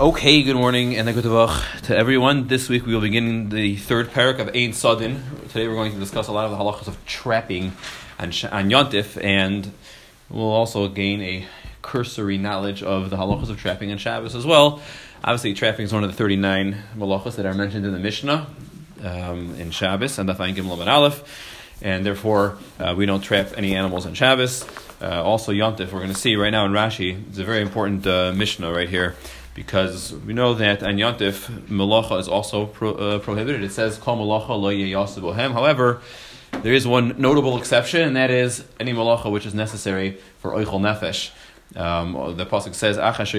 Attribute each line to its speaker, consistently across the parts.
Speaker 1: Okay, good morning and good to everyone. This week we will begin the third parak of Ein Sodin. Today we're going to discuss a lot of the halachas of trapping and on Yontif, and we'll also gain a cursory knowledge of the halachas of trapping and Shabbos as well. Obviously, trapping is one of the 39 halachas that are mentioned in the Mishnah um, in Shabbos and the Gimel Aleph, and therefore uh, we don't trap any animals on Shabbos. Uh, also, Yontif, we're going to see right now in Rashi, it's a very important uh, Mishnah right here because we know that on Yontif, malacha is also pro, uh, prohibited. It says, Kol malacha lo bohem. However, there is one notable exception, and that is any malacha which is necessary for oichel nefesh. Um, the pasuk says, nefesh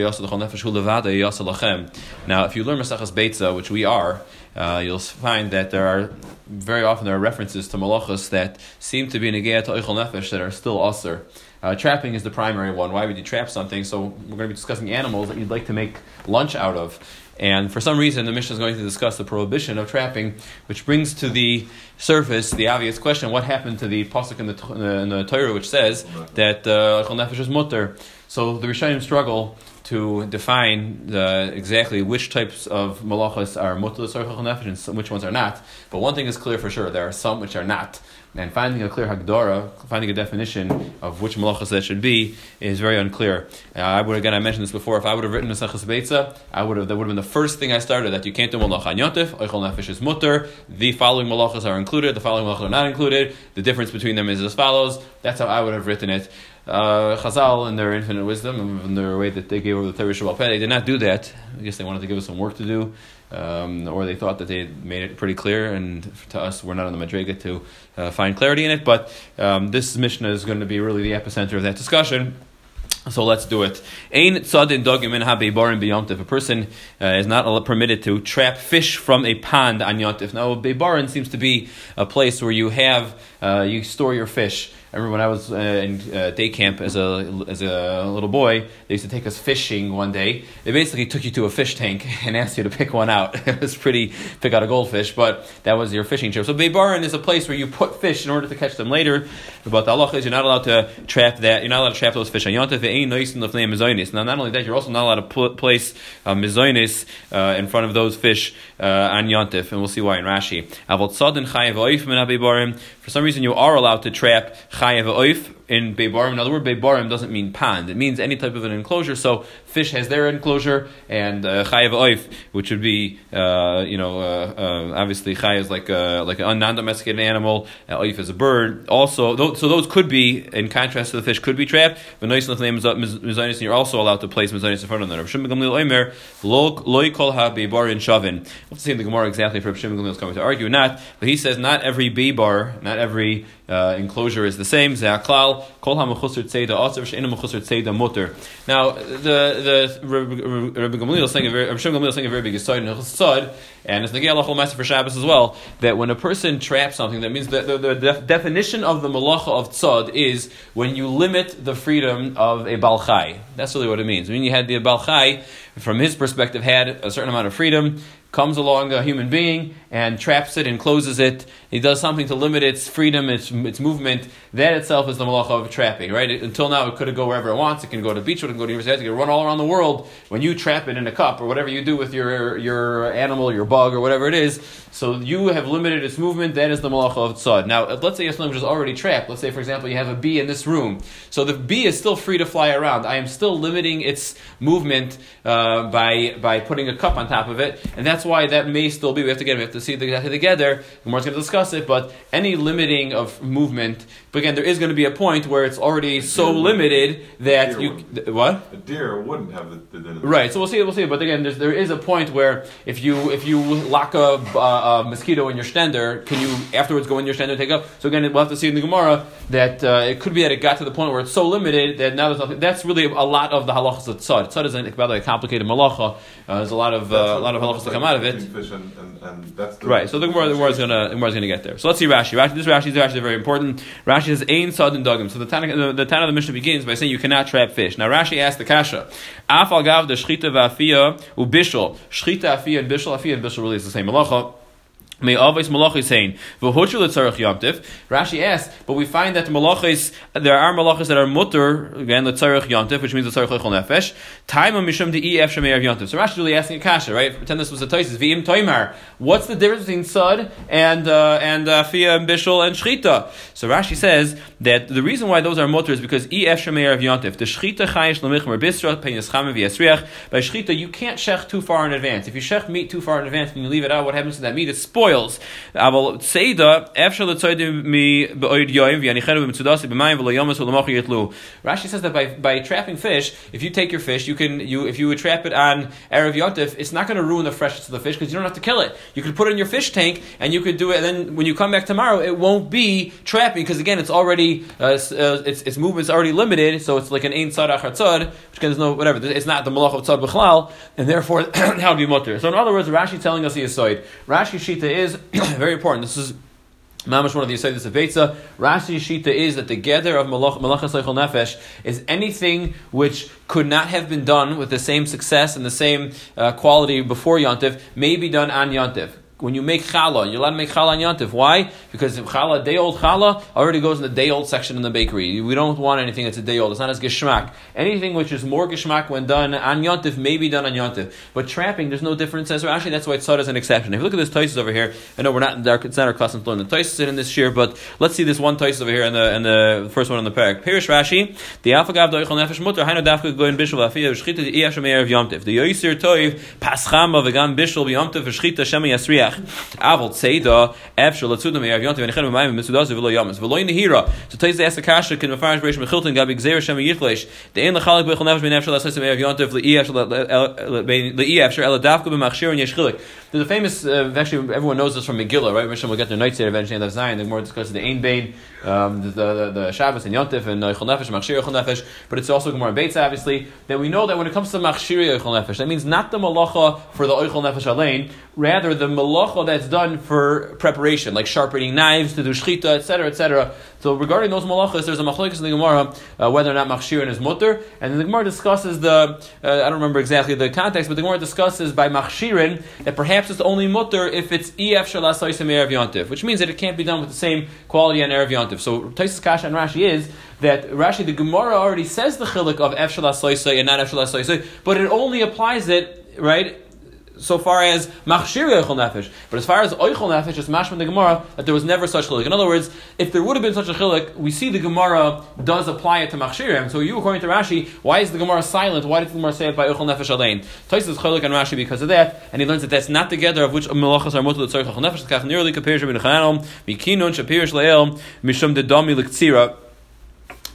Speaker 1: Now, if you learn Maseches Beitza, which we are, uh, you'll find that there are very often there are references to malachas that seem to be negayah to oichel nefesh that are still aser. Uh, trapping is the primary one. Why would you trap something? So we're going to be discussing animals that you'd like to make lunch out of. And for some reason, the Mishnah is going to discuss the prohibition of trapping, which brings to the surface the obvious question: What happened to the pasuk in the, in the Torah, which says that uh, nefesh is mutter? So the Rishonim struggle to define the, exactly which types of malachas are mutlus or nefesh and which ones are not. But one thing is clear for sure: there are some which are not. And finding a clear hagdara, finding a definition of which malachas that should be, is very unclear. Uh, I would again, I mentioned this before. If I would have written a Sechas Beitza, I would have that would have been the first thing I started. That you can't do malacha yotif, oichol nefesh is mutter. The following malachas are included. The following malachas are not included. The difference between them is as follows. That's how I would have written it uh, Chazal, in their infinite wisdom, in their way that they gave over the Torah Shabbat they did not do that. I guess they wanted to give us some work to do, um, or they thought that they made it pretty clear, and to us, we're not on the Madrega to uh, find clarity in it. But um, this Mishnah is going to be really the epicenter of that discussion. So let's do it. Ein tzadin dogim in habebarim beyontif. A person uh, is not permitted to trap fish from a pond on yontif. Now, bebarim seems to be a place where you have uh, you store your fish. I remember when I was uh, in uh, day camp as a as a little boy, they used to take us fishing one day. They basically took you to a fish tank and asked you to pick one out. it was pretty pick out a goldfish, but that was your fishing trip. So Beibaran is a place where you put fish in order to catch them later. But the halacha is you're not allowed to trap that. You're not allowed to trap those fish on yontif. Now, not only that, you're also not allowed to put, place uh, uh, in front of those fish uh, on yontif, and we'll see why in Rashi. For some reason, you are allowed to trap chayev oif in Beibarim. In other words, Beibarim doesn't mean pond. It means any type of an enclosure. So fish has their enclosure, and uh, chayev oif, which would be, uh, you know, uh, uh, obviously chay is like a, like a non-domesticated animal. Uh, oif is a bird. Also, th- so those could be, in contrast to the fish, could be trapped. Is mizonis, you're also allowed to place mizonis in front of them. Shimon Gamliel Omer loy kol ha shavin. We'll see in the Gemara exactly if Shimon Gamliel is coming to argue or not, but he says not every Beibar, not every uh, enclosure is the same. Ze'aklal kol ha-mechusar tzeda atzav she'ena mechusar tzeda mutter. Now, the the Rabbi Gamliel is saying a very Rabbi Gamliel is saying a very big aside Chasad, and it's the Ge'alachol Master for Shabbos as well. That when a person traps something, that means that the, the, the definition of the malacha of tzad is when you limit the freedom of a balchai. That's really what it means. When you had the balchai, from his perspective, had a certain amount of freedom comes along a human being and traps it and closes it. He does something to limit its freedom, its, its movement. That itself is the malacha of trapping, right? Until now, it could go wherever it wants. It can go to the beach, it can go to the university, it can run all around the world. When you trap it in a cup or whatever you do with your, your animal, your bug, or whatever it is, so you have limited its movement. That is the malacha of tzad. Now, let's say you have is already trapped. Let's say, for example, you have a bee in this room. So the bee is still free to fly around. I am still limiting its movement uh, by by putting a cup on top of it, and that's why that may still be. We have to get we have to see the together. The more going to discuss it, but any limiting of movement. But again, there is going to be a point where it's already so limited that you what
Speaker 2: a deer wouldn't have the, the, the,
Speaker 1: right. So we'll see. We'll see. But again, there is a point where if you if you lock a, a, a mosquito in your stender, can you afterwards go in your stender and take up? So again, we'll have to see in the Gemara that uh, it could be that it got to the point where it's so limited that now there's nothing. That's really a lot of the halachas of tzad. Tzad is a, a complicated malacha. Uh, there's a lot of uh, a lot of halachas that come out of it.
Speaker 2: And, and, and
Speaker 1: right. So the Gemara, the Gemara is gonna the Gemara is gonna get there. So let's see Rashi. Rashi this Rashi is actually very important. Rashi says tzad and dogim. So the Tana the, the Tana of the Mishnah begins by saying you cannot trap fish. Now Rashi asked the kasha. Af al gav the shchita v'afia ubishol. Shchita afia and bishol afia and bishol really is the same malacha. May always malachis hain. V'huchu letzarech yomtiv. Rashi asks, but we find that malachis, there are malachis that are mutter, again, letzarech yomtiv, which means letzarech lechol nefesh. Time mishum de ef shemeir yomtiv. So Rashi is really asking a kasha, right? Pretend this was a toisis. V'im toimar. What's the difference between sud and, uh, and, uh, and bishul and shchita? So Rashi says that the reason why those are mutter is because ef shemeir yomtiv. The shchita chayish lemichmer bisra, penis chame v'yasriach. By shchita, you can't shech too far in advance. If you shech meat too far in advance and you leave it out, what happens to that meat? It's spoiled v'lo yomas v'lomochi yitlu. Rashi says that by, by trapping fish, if you take your fish, you can you if you would trap it on erev yotif, it's not going to ruin the freshness of the fish because you don't have to kill it. You could put it in your fish tank and you could do it. And then when you come back tomorrow, it won't be trapping because again, it's already uh, uh, its its already limited. So it's like an ein tzad achatzad, which there's no whatever. It's not the malach of tzad b'chlal, and therefore that would be mutter. So in other words, Rashi telling us the aside. Rashi shita is very important. This is Mamash one of the Yisaitis of Beitza. Rashi Shita is that the gather of Malachas Leichel Nefesh is anything which could not have been done with the same success and the same uh, quality before Yontif may be done on Yontif when you make challah, you're allowed to make challah on Yantif. Why? Because challah, day old challah, already goes in the day old section in the bakery. We don't want anything that's a day old. It's not as geshmak. Anything which is more geshmak when done on Yantif may be done on Yantif. But trapping, there's no difference. As actually, that's why it's as an exception. If you look at this Taisus over here, I know we're not in our, it's not our class in the Taisus in this year, but let's see this one Taisus over here and the, and the first one on the parak. Pirish Rashi, the Alphagav Doichel Nefesh Mutter, Hainu Dafka Goin Bishul Afiyah, Shchita Iyashem Erev Yomtiv. The Yoisir Toiv, Paschama Vegan Bishul Yomtiv, Shchita Shema Yasriach. Aval Tzeda, Efshel, Latzudam, Yav Yontiv, and Echem, Mayim, Misudas, Velo Yamas. Velo in the Hira. So Tais the Asakasha can Mefarish Beresh Mechilton, Gabi Gzer Shem Yichlesh. The Ein Lachalik Nefesh, Ben Efshel, Lassasam, Yav Yontiv, Le'i Efshel, Ela Dafka, B'machshir, and Yeshchilik. There's a famous, uh, actually, everyone knows this from Megillah, right? Mishnah will get their night seder eventually in the Zion. The more discusses the Ein Bain, um, the, the, the Shabbos and Yontif and Eichel Nefesh, and Machshir Eichel Nefesh, but it's also Gemara Beitz, obviously, that we know that when it comes to Machshir Eichel Nefesh, that means not the Malacha for the Eichel Nefesh Alain, rather the Malacha that's done for preparation, like sharpening knives, to do Shchita, etc., etc. So regarding those Malachas, there's a Machlokes in the Gemara, uh, whether or not Machshir is Mutter, and the Gemara discusses the, uh, I don't remember exactly the context, but the Gemara discusses by Machshirin that perhaps it's only Mutter if it's EF Shalasaisim Erev Yontif, which means that it can't be done with the same quality on Erev Yontif. So Taisus Kasha and Rashi is that Rashi, the Gemara already says the chilik of Ef Shalasaisim and not Ef Shalasaisim, but it only applies it, right, so far as machshir yochel nefesh. But as far as oichel nefesh, it's mashman the Gemara that there was never such chilik. In other words, if there would have been such a chilik, we see the Gemara does apply it to machshirim. So you, according to Rashi, why is the Gemara silent? Why did the Gemara say it by oichel nefesh alain? Tais is chilik on Rashi because of that, and he learns that that's not together of which melachas are motul tzarich nefesh. Kach nearly compares Rabbi Nechanom mikinon shapirish leel mishum dedami l'ktzira.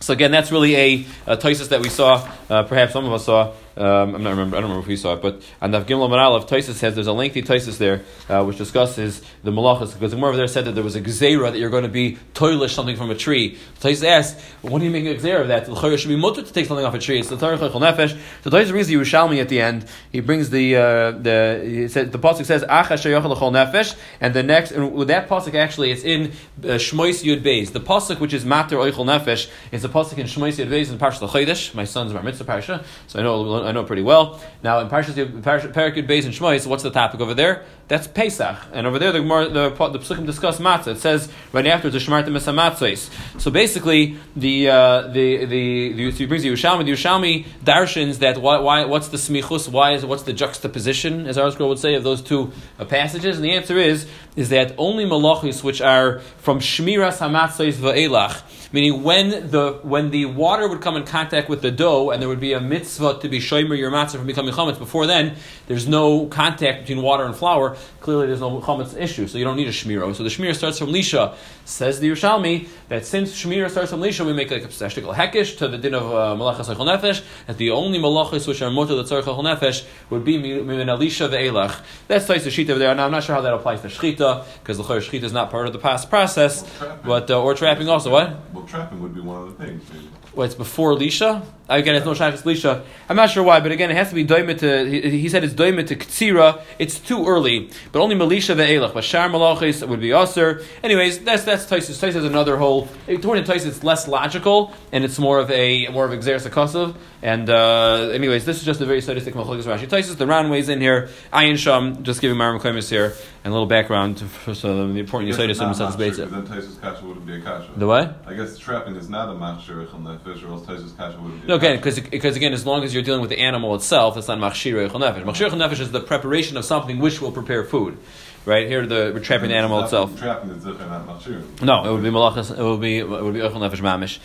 Speaker 1: So again, that's really a, a that we saw. Uh, perhaps some of us saw um, I'm not remember. I don't remember if we saw it, but on the Gimel of Taisus says there's a lengthy Taisus there uh, which discusses the malachas because the over there said that there was a gzeira that you're going to be toilish something from a tree. Taisus asked, "What do you make a gzeira of that? The should be mutter to take something off a tree. It's the Torah nefesh." So Taisus brings the Yerushalmi at the end. He brings the uh, the he said the pasuk says Acha shayachal nefesh, and the next and with that pasuk actually it's in uh, Shmois Yud Beis. The pasuk which is Mater Oichel Nefesh is the pasuk in Shmois Yud Beis in Parsha Chodesh. My son's Bar Mitzvah Parsha, so I know I know pretty well. Now in Parashat Parakid Beis and Shmois, what's the topic over there? That's Pesach, and over there the the, the, the Psukim discuss matzah. It says right after the Shemarta Mesamatzos. So basically, the uh, the the, the he brings the Yerushalmi. The Yerushalmi darshins that why, why what's the smichus? Why is what's the juxtaposition, as our scroll would say, of those two uh, passages? And the answer is is that only malachis which are from Shmiras Hamatzos Va'elach meaning when the when the water would come in contact with the dough and there would be a mitzvah to be shomer your matzah from becoming chametz. Before then, there's no contact between water and flour. Clearly, there's no chametz issue, so you don't need a shmiro. So the shmir starts from lisha. Says the Yerushalmi that since shmir starts from lisha, we make like a shtickle hekish to the din of uh, malachas nefesh. That the only malachas which are motor the tzarich nefesh would be min alisha ve'elach. That's Tais Shita over there. Now I'm not sure how that applies to shchita because the shchita is not part of the past process, but uh, or trapping also what
Speaker 2: well, trapping would be one of the things. Maybe.
Speaker 1: Well, it's before Lisha. Again, it's no shaykhs Lisha. I'm not sure why, but again, it has to be doimet to. He, he said it's doimet to Ktsira. It's too early, but only Melisha ve'elach. But Shar Malachis would be Aser. Anyways, that's that's Taisus. Taisus is another whole. According to Taisus, it's less logical and it's more of a more of exeris akosov. And uh, anyways, this is just a very sadistic machlokes Rashi Taisus. The round ways in here. Ayin Sham, just giving Maram Klemis here and a little background to, for so the important Yisaitis and Mitzvahs Beitza.
Speaker 2: Then Taisus Kasha wouldn't be a kasha.
Speaker 1: The what?
Speaker 2: I guess trapping is not a machshir on that fish, or else Kasha wouldn't be.
Speaker 1: No, again, because because again, as long as you're dealing with the animal itself, it's not machshir eichel nefesh. Machshir eichel nefesh is the preparation of something which will prepare food. Right here, the we're trapping the animal itself.
Speaker 2: Trapping zicher, not machshir.
Speaker 1: No, it would be malachas. It would be it would be eichel nefesh mamish.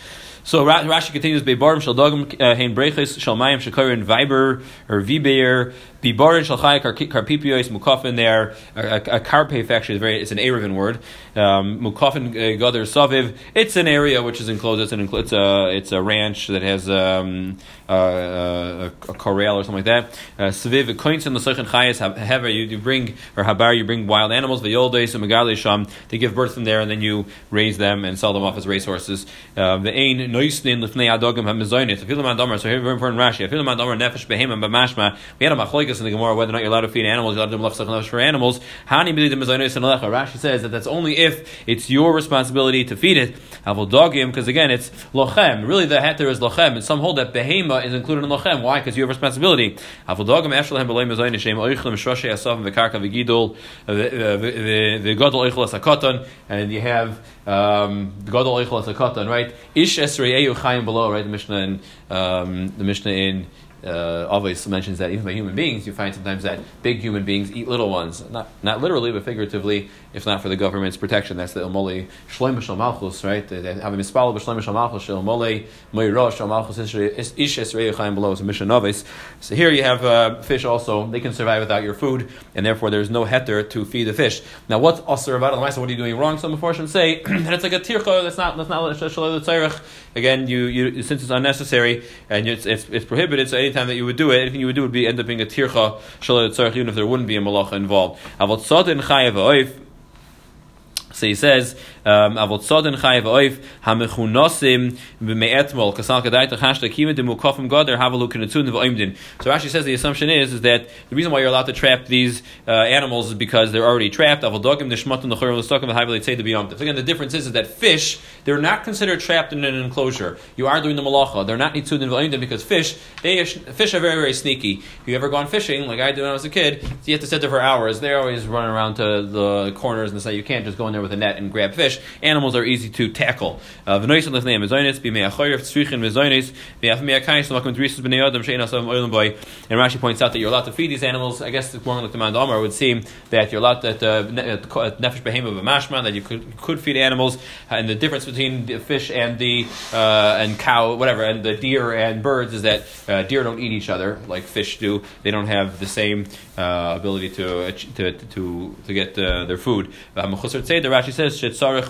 Speaker 1: So Rashi continues: Beibarim shel dogim uh, hein breches shel mayim shekorin viber or vibeir bibarin shel chai karpipios mukafin. They are a, a, a karpef actually is very it's an Erevin word. Um, mukafin uh, saviv. It's an area which is enclosed. It's an it's a it's a ranch that has um, uh, uh, a, a corral or something like that. Saviv in the second chayes however you, bring or habar you bring wild animals the v'yoldes and megali sham. They give birth in there and then you raise them and sell them off as racehorses. The Ain noisnin lifnei adogim hamizonis. Afilu mandomer. So here very important Rashi. Afilu mandomer nefesh b'mashma. We had a in the Gemara whether or not you're allowed to feed animals. You're allowed to do malach nefesh for animals. Hani. Rashi says that that's only if it's your responsibility to feed it. Avol because again it's lochem. Really the heter is lochem. And some hold that behema is included in lochem. Why? Because you have responsibility. Avol dogim efshalhem b'lei mizonis shem oichlim shroshei asav v'karka v'gidol v'godol oichel asakatan and you have um, Gadol Eichel Asakatan, right? Ish Esreyeyu Chayim below, right? The Mishnah in um, the Mishnah in uh, always mentions that even by human beings, you find sometimes that big human beings eat little ones. Not not literally, but figuratively, if not for the government's protection. That's the Ilmole Shloim B'Shal Malchus, right? They have a mispal B'Shloim B'Shal Malchus, Ilmole Moirosh Shal Malchus Ish Esreyeyu Chayim below. A Mishnah Novis. So here you have uh, fish also. They can survive without your food, and therefore there's no heter to feed the fish. Now, what's Aser about it? What are you doing wrong? Some Mepharshim say that it's like a tircha. That's not that's not. Again, you, you since it's unnecessary and it's, it's, it's prohibited. So anytime that you would do it, anything you would do would be end up being a tircha tzarech, even if there wouldn't be a malacha involved. So he says, "Avot sodin chayev kasal kinetun v'oimdin." So Rashi says the assumption is, is that the reason why you're allowed to trap these uh, animals is because they're already trapped. Avot dogim nishmatim l'chorim l'stokim v'hayveli tzei b'yomtiv. So again, the difference is, is that fish they're not considered trapped in an enclosure. You are doing the malacha. They're not nitzudin v'oimdin because fish they fish are very very sneaky. If you ever gone fishing like I did when I was a kid, so you have to sit there for hours. They're always running around to the corners and say you can't just go in there with a net and grab fish. Animals are easy to tackle. Uh. And Rashi points out that you're allowed to feed these animals. I guess more like the man Amar would seem that you're allowed that uh, uh, nefesh behema b'mashma that you could could feed animals and the difference between the fish and the uh, and cow whatever and the deer and birds is that uh, deer don't eat each other like fish do. They don't have the same uh, ability to to to to get their food. Mechusar tzeda, Rashi says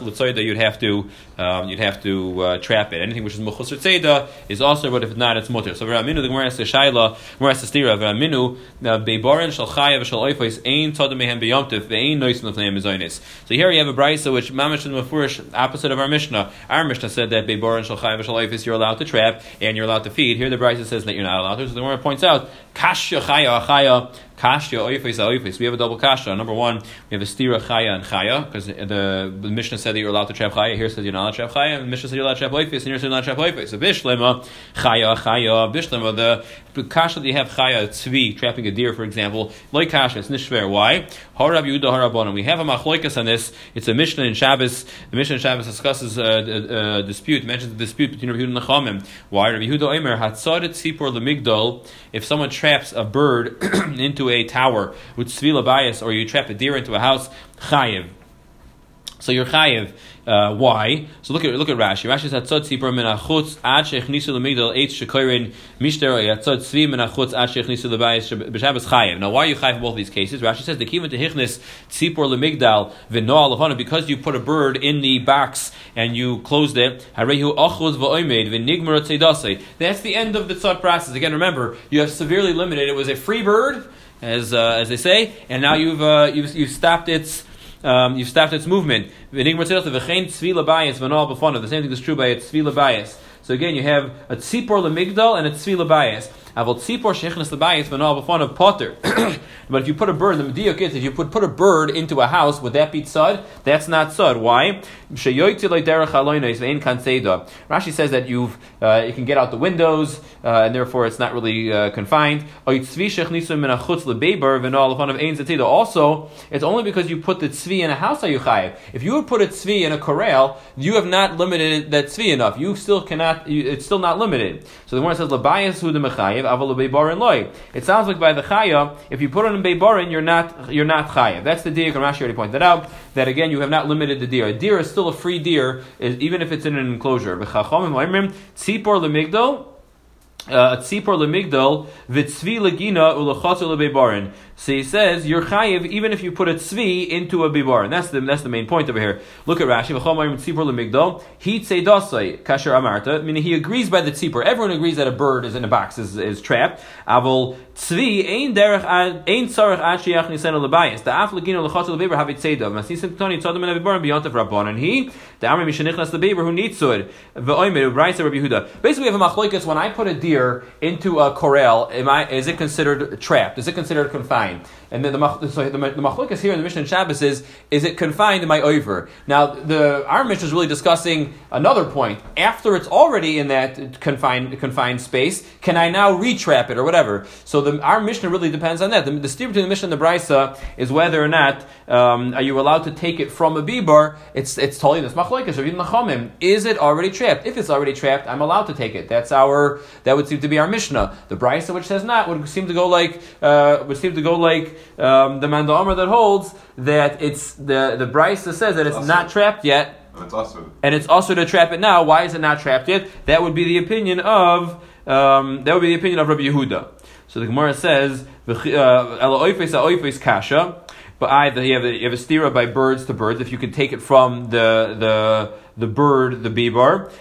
Speaker 1: l'tzoida you'd have to um, you'd have to uh, trap it. Anything which is mechusar tzeda is also, but if not, it's mutter. So V'raminu the Gemara says shaila Gemara says stira V'raminu beibarin shal chaya v'shal oifos ein tada mehem beyomtiv ve'ein noisin l'fneim mizonis. So here you have a brisa which mamish and mafurish opposite of our Mishnah. Our Mishnah said that beibarin shal chaya v'shal oifos you're allowed to trap and you're allowed to feed. Here the brisa says that you're not allowed to. So the Gemara points out kashya chaya chaya. Kashya oifis oifis. We have a double kasha. Number one, we have a stira chaya and chaya because the, the Mishnah said that you're allowed to trap chaya. Here says you're not allowed to trap chaya, and the Mishnah said you're allowed to trap oifis, and here says you're not trap oifis. So bishlema chaya chaya bishlema. The, kasha that you have chaya tzvi trapping a deer, for example, like kasha. It's nishver. Why? Harab Yehuda Harabon. We have a machloikas on this. It's a Mishnah in Shabbos. The Mishnah in Shabbos discusses a, a, a dispute, mentions the dispute between Rabbi Yehuda and Chachamim. Why? Rabbi Yehuda Omer hatzadet tzipor lemigdol. If someone traps a bird into a tower with svila bias, or you trap a deer into a house, chayiv. So you're chayiv. Uh, why? So look at look at Rashi. Rashi says tzod tzipor min achutz ad shechnisu lemigdal eitz shekorin mishter yatzod tzvi min achutz ad shechnisu lebayis b'shabbos chayiv. Now why are you chayiv both these cases? Rashi says the kivan to hichnis tzipor lemigdal v'noal lefana because you put a bird in the box and you closed it. Harehu achuz v'nigmar tzedasei. That's the end of the tzad process. Again, remember you have severely limited. It was a free bird, as uh, as they say, and now you've uh, you've, you've stopped its um, you've stopped its movement. The same thing is true by its svila bias. So again, you have a tzipor lemigdal and a tzvi lebayis. But if you put a bird, the mediyuk is if you put, put a bird into a house, would that be tzad? That's not tzad. Why? Rashi says that you've uh, you can get out the windows, uh, and therefore it's not really uh, confined. Also, it's only because you put the tzvi in a house chayiv. If you would put a tzvi in a corral, you have not limited that tzvi enough. You still cannot. You, it's still not limited. So the one says labayas hu It sounds like by the chaya, if you put it in beibarin, you're not you're not chayiv. That's the deer. Rashi already pointed out that again you have not limited the deer. A deer is still a free deer, even if it's in an enclosure. Uh. So he says you're chayiv even if you put a tzvi into a bibar, and that's the that's the main point over here. Look at Rashi. He amarta. Meaning he agrees by the tzipor. Everyone agrees that a bird is in a box is, is trapped. Ein. Basically, we have a machlokes when I put a deer into a corral. Am I is it considered trapped? Is it considered confined? And then the, so the, the here in the Mishnah Shabbos is, is it confined in my over? Now, the, our Mishnah is really discussing another point. After it's already in that confined, confined space, can I now retrap it or whatever? So the, our Mishnah really depends on that. The, the steer between the Mishnah and the Brisa is whether or not um, are you allowed to take it from a bibar. It's, it's totally this machlokas or even nachamim. Is it already trapped? If it's already trapped, I'm allowed to take it. That's our, that would seem to be our Mishnah. The Brisa, which says not, would seem to go like, uh, would seem to go like um, the Amr that holds that it's the the Brisa says that it's also, not trapped yet.
Speaker 2: And it's also
Speaker 1: and it's also to trap it now. Why is it not trapped yet? That would be the opinion of um, that would be the opinion of Rabbi Yehuda. So the Gemara says, uh, kasha." But either you have a, you have a stira by birds to birds. If you can take it from the the the bird, the bibar.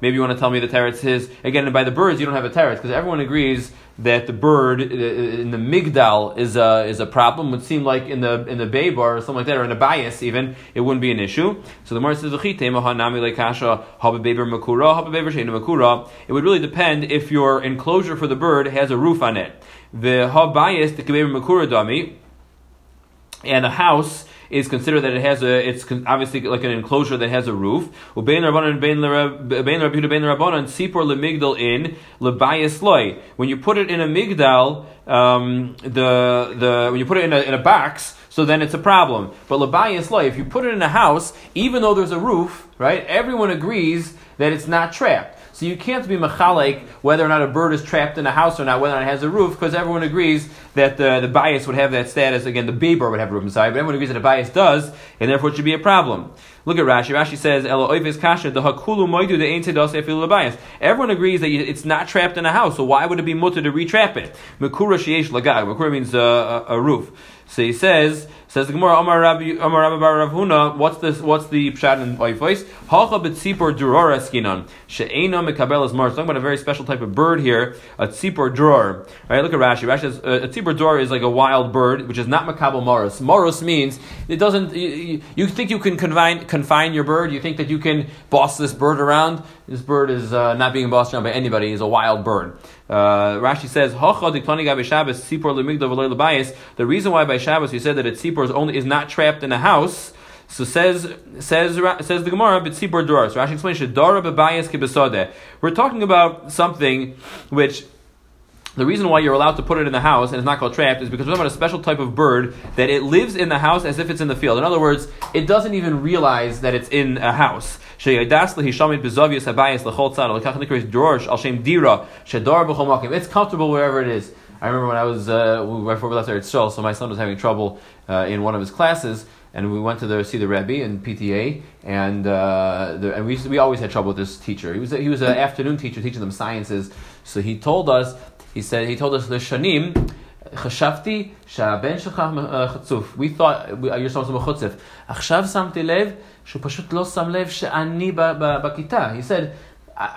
Speaker 1: Maybe you want to tell me the teretz is again by the birds. You don't have a teretz because everyone agrees that the bird uh, in the migdal is a is a problem. It would seem like in the in the baybar or something like that, or in a bias even, it wouldn't be an issue. So the Gemara says makura. It would really depend if your enclosure for the bird has a roof on it. The habayis the makura dami, and a house is considered that it has a, it's obviously like an enclosure that has a roof. When you put it in a migdal, um, the, the, when you put it in a, in a box, so then it's a problem. But labayas loy, if you put it in a house, even though there's a roof, right, everyone agrees that it's not trapped. So you can't be mechalek whether or not a bird is trapped in a house or not, whether or not it has a roof, because everyone agrees that the, the bias would have that status. Again, the baby would have a roof inside, but everyone agrees that a bias does, and therefore it should be a problem. Look at Rashi. Rashi says, kasha the hakulu moidu the ain't bias. Everyone agrees that it's not trapped in a house, so why would it be mutter to retrap it? Makura sheyesh lagag. Makura means uh, a, a roof. So he says, says the Gemara, Amar Rabbi, Amar Rabbi Bar Rav Huna, what's this, what's the pshat in voice? Hacha b'tzipor durora skinan, she'ena mekabel is. Talking about a very special type of bird here, a tzipor dror. Right, look at Rashi. Rashi says, uh, a tzipor dror is like a wild bird, which is not makabel maros. Maros means, it doesn't, you, you, think you can confine, confine your bird, you think that you can boss this bird around. This bird is uh, not being bossed around by anybody, he's a wild bird. Uh, Rashi says, Shabbos, The reason why by Shabbos you said that a tzipor is only is not trapped in a house. So says says says the Gemara, but tzipor drar. So Rashi explains. We're talking about something which the reason why you're allowed to put it in the house and it's not called trapped is because we're talking about a special type of bird that it lives in the house as if it's in the field. In other words, it doesn't even realize that it's in a house. It's comfortable wherever it is. I remember when I was uh, before we left Eretz so my son was having trouble uh, in one of his classes, and we went to the, see the Rebbe in PTA, and uh, the, and we, we always had trouble with this teacher. He was he was an afternoon teacher teaching them sciences. So he told us, he said he told us the shanim. חשבתי שהבן שלך חצוף. We thought you're supposed to be מחוצף. עכשיו שמתי לב שהוא פשוט לא שם לב שאני בכיתה. He said,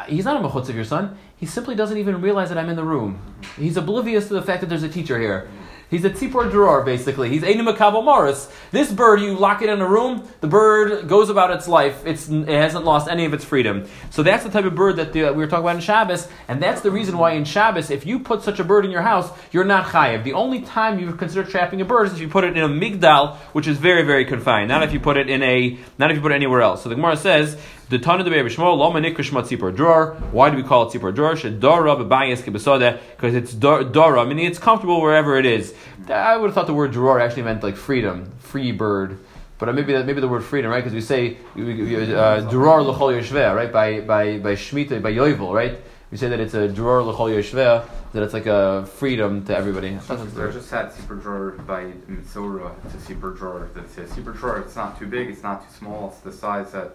Speaker 1: he's not a mechutz your son. He simply doesn't even realize that I'm in the room. He's oblivious to the fact that there's a teacher here. He's a tzipor drawer, basically. He's Einim Makabal Morris. This bird, you lock it in a room, the bird goes about its life. It's, it hasn't lost any of its freedom. So that's the type of bird that the, we were talking about in Shabbos, and that's the reason why in Shabbos, if you put such a bird in your house, you're not chayiv. The only time you consider trapping a bird is if you put it in a migdal, which is very, very confined. Not if you put it in a, not if you put it anywhere else. So the Gemara says, the Tana de Be'er Shmuel, Loma Nikrishma Tzipor Dror. Why do we call it Tzipor Dror? Shedora Bebayas Kibasode, because it's Dora, meaning it's comfortable wherever it is. I would have thought the word Dror actually meant like freedom, free bird. But maybe that, maybe the word freedom, right? Because we say uh, Dror L'chol Yoshveh, right? By by by Shemitah, by Yovel, right? We say that it's a drawer L'chol Yoshveh, that it's like a freedom to everybody.
Speaker 3: I just had super drawer by Mitsura. It's a super drawer. It's a super drawer. It's not too big. It's not too small. It's the size that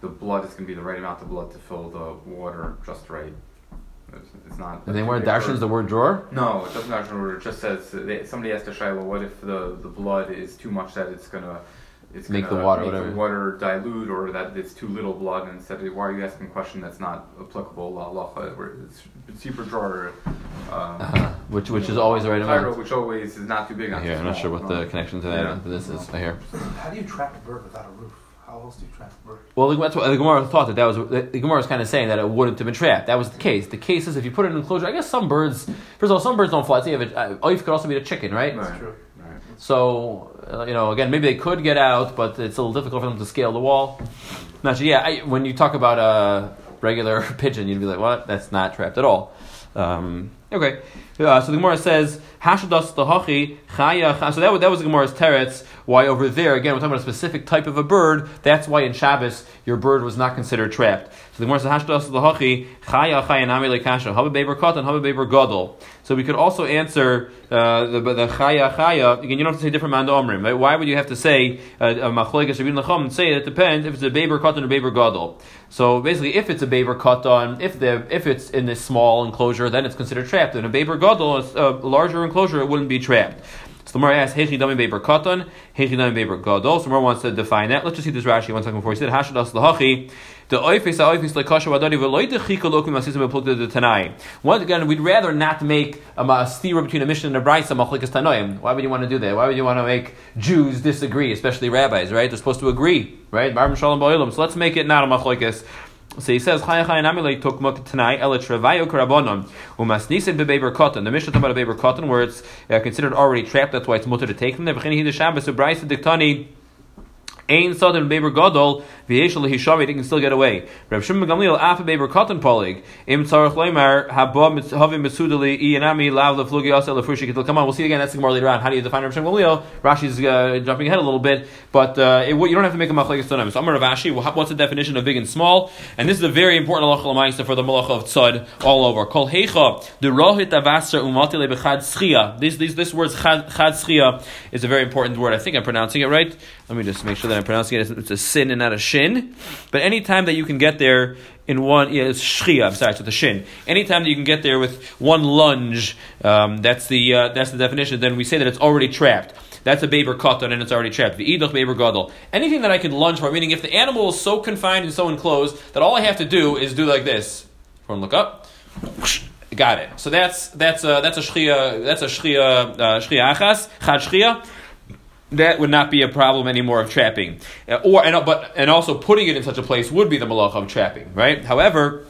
Speaker 3: the blood is going to be the right amount of blood to fill the water just right. It's, it's not.
Speaker 1: And then where darshans the word drawer?
Speaker 3: No, it doesn't darshan It just says somebody asked a shaila, what if the the blood is too much that it's gonna it's
Speaker 1: make the water
Speaker 3: make
Speaker 1: whatever.
Speaker 3: the water dilute or that it's too little blood and instead why are you asking a question that's not applicable halacha where it's, it's super drawer um,
Speaker 1: uh-huh. which which is always the right amount
Speaker 3: which always is not too big not
Speaker 1: here
Speaker 3: I'm
Speaker 1: not sure what
Speaker 3: no.
Speaker 1: the connection to that
Speaker 3: Yeah.
Speaker 1: to this is I hear
Speaker 4: How do you trap a bird without a roof? How else do you trap a bird?
Speaker 1: well that's what the Gemara thought that that was the Gemara was kind of saying that it wouldn't have been trapped that was the case the case is if you put it in an enclosure I guess some birds first of all some birds don't fly so you have a, uh, oif could also be a chicken right
Speaker 3: Right.
Speaker 4: That's true.
Speaker 1: So, uh, you know, again, maybe they could get out, but it's a little difficult for them to scale the wall. Not sure. Yeah, I, when you talk about a regular pigeon, you'd be like, what? That's not trapped at all. Um, okay. Uh, so the Gemara says, Hashadas tahachi chaya. So that, that was the Gemara's teretz. Why over there, again, we're talking about a specific type of a bird. That's why in Shabbos, your bird was not considered trapped. So the Gemara says, Hashadas tahachi chaya chaya nami lekasha. Haba beber katan, haba beber gadol. So we could also answer uh, the, the chaya chaya. Again, you don't have to say different man omrim. Right? Why would you have to say uh, machloikas rabin lacham and say it depends if it's a beber katan or beber gadol. So basically, if it's a beber katan, if the if it's in this small enclosure, then it's considered trapped. In a beber gadol, a larger enclosure, it wouldn't be trapped. So the Gemara asks, Hechi dami beber katan, Hechi dami beber gadol. So Gemara wants to define that. Let's just see this Rashi one second before he said hashadas lahachi. The oifis oifis lekasha wadari v'loy techika lokum asisim b'plukta the tanai. Once again, we'd rather not make a, stira between a Mishnah and a brisa machlikas tanoim. Why would you want to do that? Why would you want to make Jews disagree, especially rabbis? Right? They're supposed to agree, right? Barim shalom ba'ilam. So let's make it not a machlikas. So he says, "Chaya chaya namile took muk tonight ela travayo karabonon umasnisin bebeber cotton." The Mishnah talking about a beber cotton where it's uh, considered already trapped. That's why it's mutter to take there. V'chini hi the Shabbos u'braisa diktani. Ein Sodom Beber Gadol v'yeshel hishavi they can still get away. Reb Shimon Gamliel Afa Beber Cotton Polig Im Tzarech Leimar Haba Havim Mesudali Iyanami Lav Leflugi Asa Lefushi Kitil. Come on, we'll see again. That's the more later on. How do you define Reb Shimon Gamliel? Rashi's uh, jumping ahead a little bit, but uh, it, you don't have to make a machlekes tonim. So Amar Rav Ashi, what's the definition of big and small? And this is a very important halacha l'maisa for the malacha of tzad all over. Kol heicha the rohit avasar umati lebechad schia. This this this word chad schia is a very important word. I think I'm pronouncing it right. Let me just make sure that I'm pronouncing it. It's a sin and not a shin. But any time that you can get there in one, yeah, it's shchia. I'm sorry, it's with the shin. Anytime that you can get there with one lunge, um, that's the uh, that's the definition. Then we say that it's already trapped. That's a baber katan and it's already trapped. The idach baber gadol. Anything that I can lunge for, meaning if the animal is so confined and so enclosed that all I have to do is do like this. Everyone look up. Got it. So that's that's a that's a shchia that's a shchia uh, shchia achas chad shchia that would not be a problem anymore of trapping, Uh, or and but and also putting it in such a place would be the malach of trapping, right? However.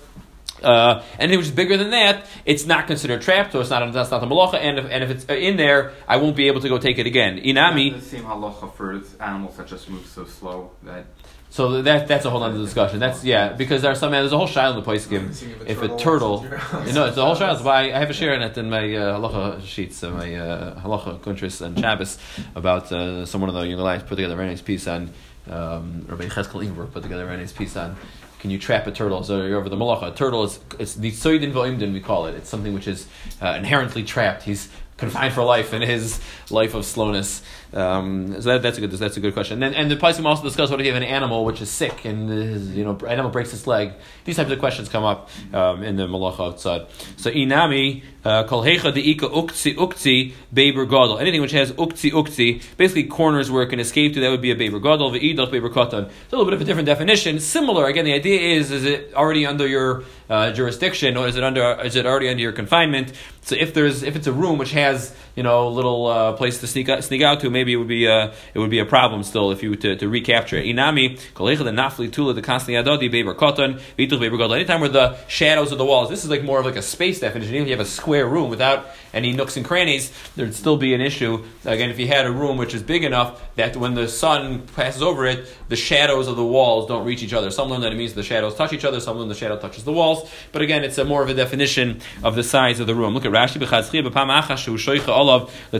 Speaker 1: Uh, anything which is bigger than that, it's not considered trapped, so it's not that's not the malacha. And if, and if it's uh, in there, I won't be able to go take it again. Inami.
Speaker 3: the same halacha for animals that just move so slow that
Speaker 1: So that that's a whole other discussion. That's yeah, because there are some there's a whole shaila in the place game. If a turtle, you know, it's a whole shaila. But I, have a share in it in my uh, halacha sheets, uh, my uh, halacha kuntris and Shabbos about uh, someone of the United put together a very nice piece on um, Rabbi Cheskel Ingber put together a very nice piece on. Can you trap a turtle? So you're over the malacha. A turtle is it's the soydin v'oimdin we call it. It's something which is uh, inherently trapped. He's confined for life in his life of slowness. Um, so that, that's a good that's a good question. And and the Paisim also discuss what if you have an animal which is sick and his you know animal breaks its leg. These types of questions come up um, in the malacha tzad. So inami Uh, Kol hecha deika ukzi ukzi beber gadol. Anything which has ukzi ukzi, basically corners where it can escape to, that would be a beber gadol. Ve'idach beber katan. It's a little bit of a different definition. Similar. Again, the idea is: is it already under your uh, jurisdiction, or is it under? Is it already under your confinement? So if there's if it's a room which has you know a little uh, place to sneak out, sneak out to, maybe it would be uh, it would be a problem still if you were to, to recapture it. Inami kol hecha the nafli tula the constantly adodi beber katan ve'idach beber gadol. Anytime where the shadows of the walls, this is like more of like a space definition. Even if you have a square room without any nooks and crannies, there'd still be an issue. Again, if you had a room which is big enough that when the sun passes over it, the shadows of the walls don't reach each other. Some learn that it means the shadows touch each other, some learn the shadow touches the walls. But again, it's a more of a definition of the size of the room. Look at Rashi, b'chatzchiyah b'pam shoicha olav, the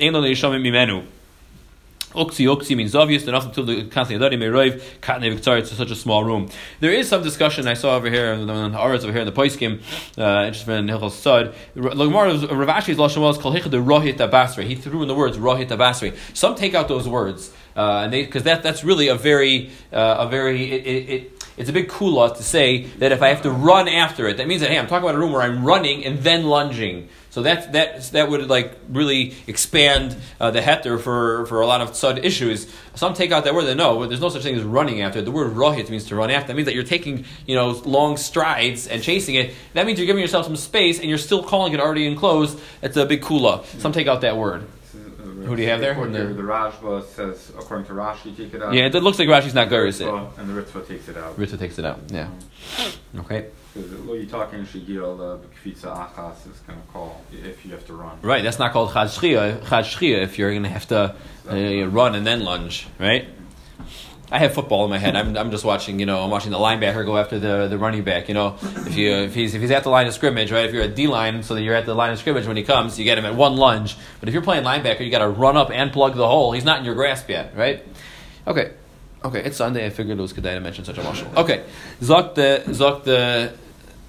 Speaker 1: ein lo leishamim mimenu. Uksi uksi means obvious. Nothing to the constantly adari meroiv katne victoria. It's such a small room. There is some discussion I saw over here on the Aretz over here in the Poiskim. Uh, interesting in Hilchos Sod. Rav Ashi's lashon was kol the rohit abasri. He threw in the words rohit abasri. Some take out those words, uh, and they because that that's really a very uh, a very it, it, it it's a big kula to say that if I have to run after it, that means that hey, I'm talking about a room where I'm running and then lunging. So that that that would like really expand uh, the heter for, for a lot of sud issues. Some take out that word. They know there's no such thing as running after. The word rohit means to run after. That means that you're taking you know long strides and chasing it. That means you're giving yourself some space and you're still calling it already enclosed. It's a big kula. Some take out that word. Who do you have there? The-
Speaker 3: the Rashba says, according to Rashi, take it out.
Speaker 1: Yeah, it looks like Rashi's not Guris it.
Speaker 3: Ritva, And the Ritva takes it out.
Speaker 1: Ritva takes it out. Yeah. Mm-hmm. Okay.
Speaker 3: Because you're talking Shigil, the Kfitza Achas is going to call if you have to run.
Speaker 1: Right, that's not called chad shchia. If you're going to have to uh, run and then lunge, right? Mm-hmm. I have football in my head. I'm, I'm just watching, you know, I'm watching the linebacker go after the, the running back. You know, if you if he's if he's at the line of scrimmage, right? If you're at D line, so that you're at the line of scrimmage when he comes, you get him at one lunge. But if you're playing linebacker, you got to run up and plug the hole. He's not in your grasp yet, right? Okay, okay. It's Sunday. I figured it was good to mention such a mashal. Okay, zok the zok the.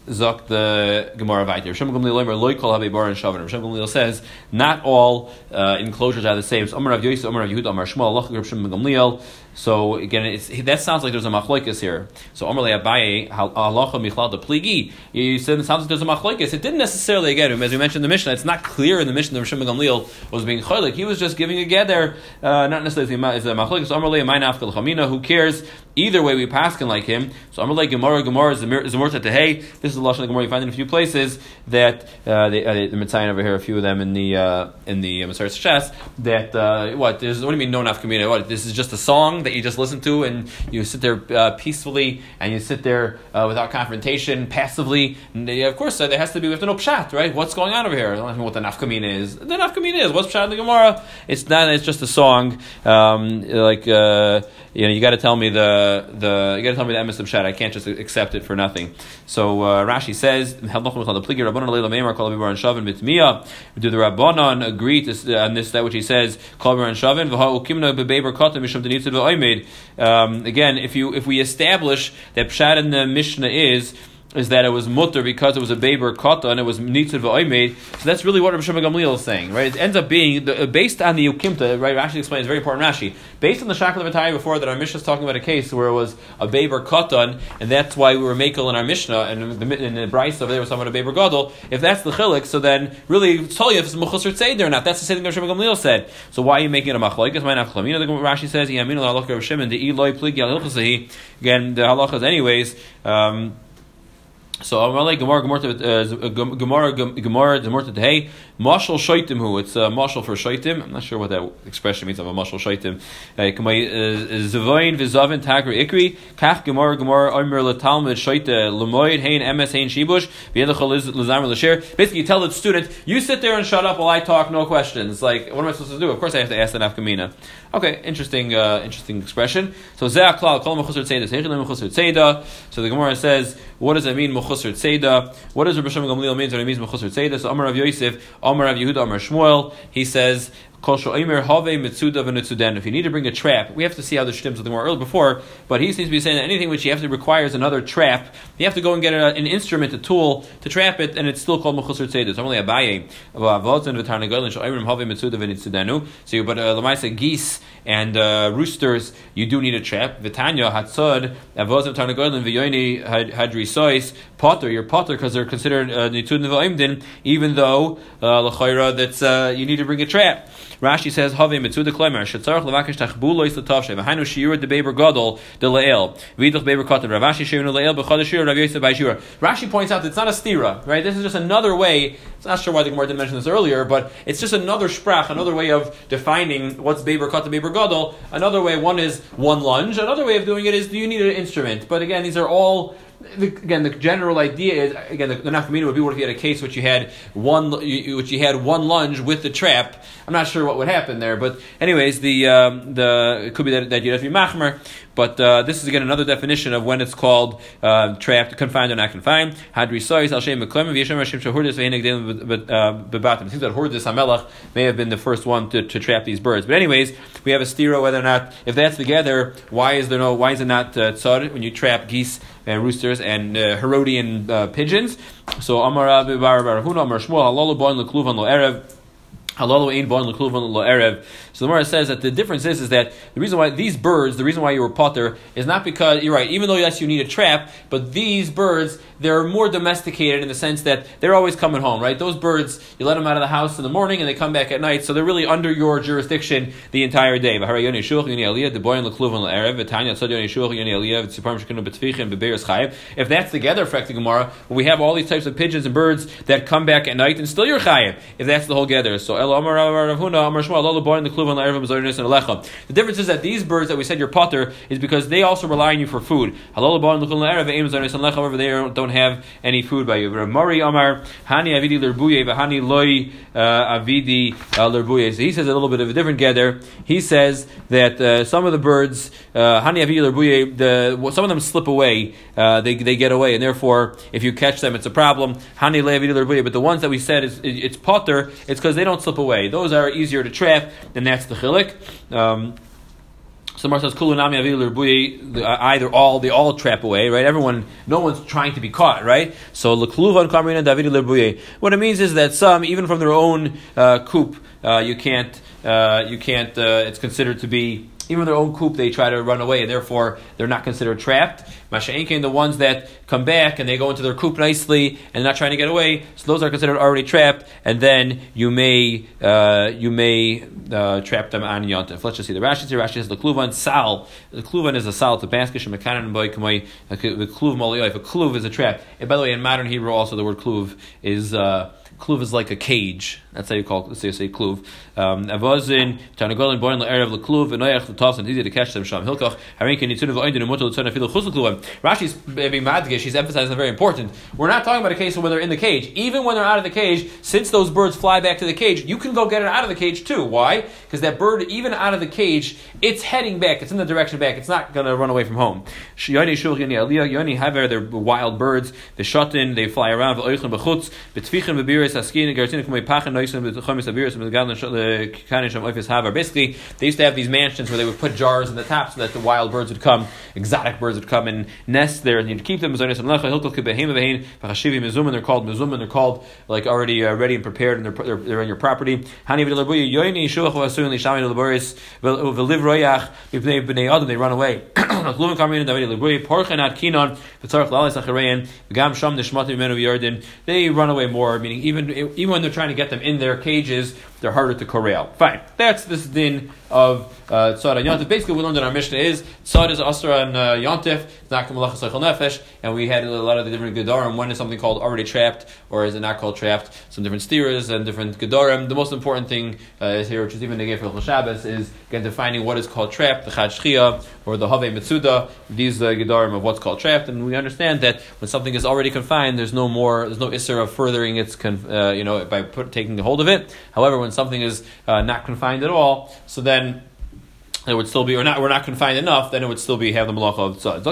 Speaker 1: Zok the Gemara Vaiter. Rishon Gamliel Omer loy kol habe bar and shavin. Rishon Gamliel says not all uh, enclosures are the same. So Omer Rav Yosef, Omer Rav Yehuda, Omer Shmuel, Lach Rishon Gamliel. So again, that sounds like there's a machlokes here. So Omer Abaye halacha michlal de pligi. You said it sounds like there's a machlokes. It didn't necessarily again, as we mentioned in the Mishnah, it's not clear in the Mishnah that Rishon Gamliel was being cholik. He was just giving a gather, uh, not necessarily as a machlokes. Omer Le my nafkel chamina. Who cares? Either way, we paskin like him. So Le Gemara Gemara is the Zemurta Tehei. This is the lashon of Gemara you find in a few places that uh, they, uh, the Mitzayin over here, a few of them in the uh, in the uh, Maseres chest. That uh, what? There's, what do you mean no nafkamina? What? This is just a song that you just listen to and you sit there uh, peacefully and you sit there uh, without confrontation, passively. And, uh, of course, uh, there has to be with no pshat, right? What's going on over here? I don't know what the nafkamina is. The nafkamina is what's pshat in the Gemara. It's not. It's just a song. Um, like you know, you got to tell me the the you got to tell me the emes of pshat. I can't just accept it for nothing. So uh, Rashi says, "Do the Rabbanon agree to, on this? That which he says, um, again, if you if we establish that pshat in the Mishnah is is that it was mutter because it was a baber kata and it was nitzid v'oimed. So that's really what Rav Shimon Gamliel is saying, right? It ends up being the, based on the ukimta, right? Rashi explains very important. Rashi based on the shackle of before that our Mishnah is talking about a case where it was a baber katan, and that's why we were makel in our Mishnah and in the, in the over there was someone a baber gadol. If that's the chilik, so then really tell you if it's mechusar tzeder or not. That's the same thing Rav Shimon Gamliel said. So why are you making it a machlokes? My nafchalamina. The Rashi says, "Yamin al halacha Rav Shimon the eloi pligi al Again, the halachas, anyways. Um, so Amalei Gemara Gemara Gemara Gemara Gemara Hey Mashal Shaitim who it's uh, a mashal for Shaitim. I'm not sure what that expression means of a mashal Shaitim. Kamay uh, uh, Zavain Vizavin Tagra Ikri Kach Gemara Gemara Omer LaTalmud Shaita Lemoid Hein Emes Hein Shibush V'yedachal Lazamer Lasher. Basically, tell the student, you sit there and shut up while I talk, no questions. Like, what am I supposed to do? Of course, I have to ask the nafkamina. Okay, interesting, uh, interesting expression. So Ze'aklal Kol Mechusar Tzeda Seichel Mechusar Tzeda. So the Gemara says, what does it mean Mechusar Tzeda? What does Rabbi Shimon Gamliel mean when it means Mechusar Tzeda? So Amar Rav Yosef, Amar Rav Yehuda, Amar Shmuel. He says. If you need to bring a trap, we have to see how the shtims of the more earlier before, but he seems to be saying that anything which you have to requires another trap, you have to go and get a, an instrument, a tool to trap it, and it's still called mechusar tzedus. Only abaye mitzuda v'nitzudenu. So, you- but uh, lemaisa geese and uh, roosters, you do need a trap. V'tanya hatzod avotzen v'tarnagolin v'yoini hadri sois potter. You're potter because they're considered uh, nitudin v'oimdin, even though uh, that's uh, you need to bring a trap. Rashi says, "Have mitzuda klemer shetzarach levakish tachbulo is letavshe v'hainu shiur de beber gadol de leel v'idach beber katan Rav Ashi shiur leel b'chadash shiur Rav Yosef by shiur." Rashi points out that it's not a stira, right? This is just another way. It's not sure why the Gemara didn't mention this earlier, but it's just another sprach, another way of defining what's beber katan beber gadol. Another way, one is one lunge. Another way of doing it is, do you need an instrument? But again, these are all again, the general idea is again the, the nafkamina would be what if you had a case which you had one which you had one lunge with the trap. I'm not sure what would happen there, but anyways, the um, the it could be that, that you'd have to be machmer. But uh, this is again another definition of when it's called uh, trapped, confined, or not confined. Hadri sois al shem meklem v'yeshem hashem shahurdis v'hinig bebatim. It seems that Hurdis Hamelach may have been the first one to, to trap these birds. But anyways, we have a stira whether or not if that's together, why is there no why is it not uh, when you trap geese and roosters and uh, Herodian uh, pigeons? So Amar Rabbi Bar Bar Huna Amar Shmuel Halalu Boin Lekluvan Lo Erev. Halalu Ein Boin Lekluvan Lo Erev. So the Gemara says that the difference is, is that the reason why these birds, the reason why you were potter, is not because you're right. Even though yes, you need a trap, but these birds they're more domesticated in the sense that they're always coming home, right? Those birds, you let them out of the house in the morning and they come back at night, so they're really under your jurisdiction the entire day. If that's together, Frekti Gemara, we have all these types of pigeons and birds that come back at night and still you're chayiv. If that's the whole gather, so El Amar Rav Huna, Amar Shmuel, the The difference is that these birds that we said you're potter is because they also rely on you for food. However, they don't have any food by you. Mari Amar Hani Avidi Loi uh, Avidi uh. So he says a little bit of a different gather. He says that uh, some of the birds uh, Hani Avidi Lerbuye, some of them slip away. Uh, they they get away, and therefore, if you catch them, it's a problem. Hani Avidi. But the ones that we said is it- it's potter. It's because they don't slip away. Those are easier to trap, and that's the chilik. Um, so Mar says kulunami avil lerbuyi, uh, either all they all trap away, right? Everyone, no one's trying to be caught, right? So lekluvan kamrina david lerbuyi. What it means is that some, even from their own uh, coop, uh, you can't, uh, you can't. Uh, it's considered to be. Even their own coop, they try to run away, and therefore they're not considered trapped. Masha'inkin, the ones that come back and they go into their coop nicely and they're not trying to get away, so those are considered already trapped, and then you may uh, you may uh, trap them on yontif. Let's just see the Rashi. here. Rashi says the kluvan sal. The kluvan is a sal to basket shemakanan boy kamay the kluv maliyah. If a kluv is a trap, and by the way, in modern Hebrew also the word kluv is. Uh, Kluv is like a cage. That's how you call it. Say, say kluv. Um, Avazin, Tanagolin, born erev lekluv, and noyach l'tavs, and easy to catch them. Sham hilkach. Harinkin nitzun v'oindin umutul l'tzun afilu chus l'kluv. Rashi's being madgish. She's emphasizing very important. We're not talking about a case of when they're in the cage. Even when they're out of the cage, since those birds fly back to the cage, you can go get it out of the cage too. Why? Because that bird, even out of the cage, it's heading back. It's in the direction back. It's not going to run away from home. Yoni shul yoni haver. They're wild birds. They shutin. They fly around. V'oichin b'chutz. B'tfichin b'biris Basically, they used to have these mansions where they would put jars in the top so that the wild birds would come, exotic birds would come and nest there, and you'd keep them. They're called mizum. And they're called like already uh, ready and prepared, and they're, they're, they're in your property. They run away. They run away more, meaning even even when they're trying to get them in their cages, they're harder to corral. Fine, that's this din of uh, tzad and yontif. Basically, we learned in our Mishnah is tzad is asra and uh, yontif. It's not nefesh, and we had a lot of the different gedarim. When is something called already trapped, or is it not called trapped? Some different steers and different gedarim. The most important thing uh, is here, which is even the for Shabbos, is again defining what is called trapped, the chad or the have mitzuda. These uh, gedarim of what's called trapped, and we understand that when something is already confined, there's no more, there's no isser of furthering its, conf, uh, you know, by put, taking a hold of it. However, when something is uh, not confined at all, so then it would still be, or not, we're not confined enough, then it would still be have the malacha of tzad.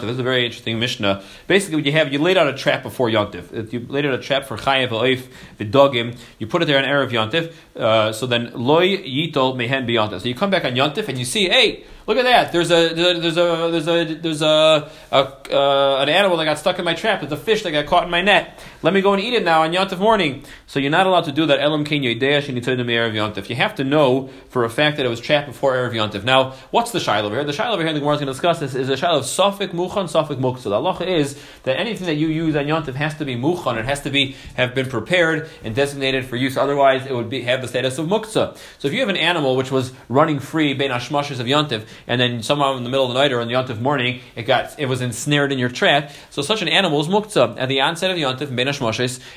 Speaker 1: This is a very interesting mishnah. Basically, what you have, you laid out a trap before yontif. If you laid out a trap for chayev oif v'dogim, you put it there on erev yontif. Uh, so then loy yitol mehen beyontif. So you come back on yontif and you see, hey. Look at that. There's a there's a there's a there's a, a uh, an animal that got stuck in my trap. There's a fish that got caught in my net. Let me go and eat it now on Yontif morning. So you're not allowed to do that. Elam ken yodesh erev Yontif. You have to know for a fact that it was trapped before erev Yontif. Now, what's the shiloh here? The shiloh over here, the Gemara is going to discuss this, is a shiloh of sofik muchan, sofik muktzah. The halacha is that anything that you use on Yontif has to be muchan. It has to be have been prepared and designated for use. Otherwise, it would be have the status of muktzah. So if you have an animal which was running free bein of Yontif, and then somehow in the middle of the night or in the Yontif morning, it got it was ensnared in your trap. So such an animal is muktzah. At the onset of Yontif, bein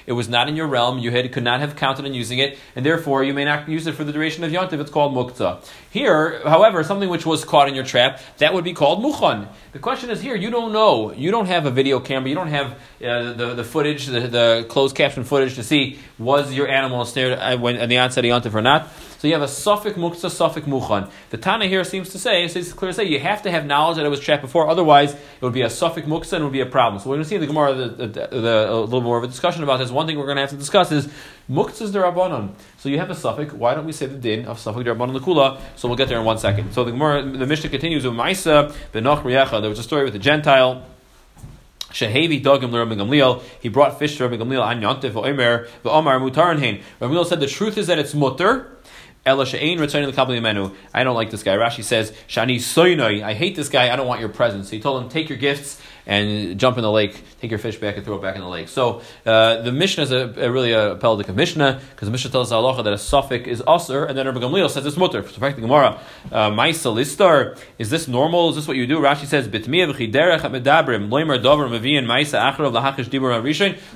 Speaker 1: it was not in your realm. You had could not have counted on using it, and therefore you may not use it for the duration of Yontif. It's called muktzah. Here, however, something which was caught in your trap that would be called muchan. The question is here: you don't know. You don't have a video camera. You don't have uh, the, the footage, the, the closed caption footage to see was your animal ensnared uh, at the onset Yontif or not. So you have a suffix muktzah, suffix muchan. The Tana here seems to say, it's clear to say, you have to have knowledge that it was trapped before, otherwise it would be a suffix muktzah and it would be a problem. So we're going to see in the Gemara the, the, the, a little more of a discussion about this. One thing we're going to have to discuss is muktzah derabanan. So you have a suffix. Why don't we say the din of suffix derabanan lekula? So we'll get there in one second. So the Gemara, the Mishnah continues with Maisa benoch There was a story with a Gentile. Shehevi dogim Rabbi Gamliel. He brought fish to Rabbi Gamliel an yontif v'omer v'omar mutar Rabbi Gamliel said the truth is that it's mutter. Ella she'ein returning the menu. I don't like this guy. Rashi says, Shani soinoi. I hate this guy. I don't want your presence. So he told him, take your gifts and jump in the lake, take your fish back and throw it back in the lake. So uh, the Mishnah is a, a really a Peldik of Mishnah because the Mishnah tells us that a suffix is usr, and then Rabbi Gamliel says it's mutter. So back to Gemara, uh, Maisa listar. Is this normal? Is this what you do? Rashi says, Bitmiya v'chiderech medabrim loimer dover mavian Maisa acharav lahachish dibur.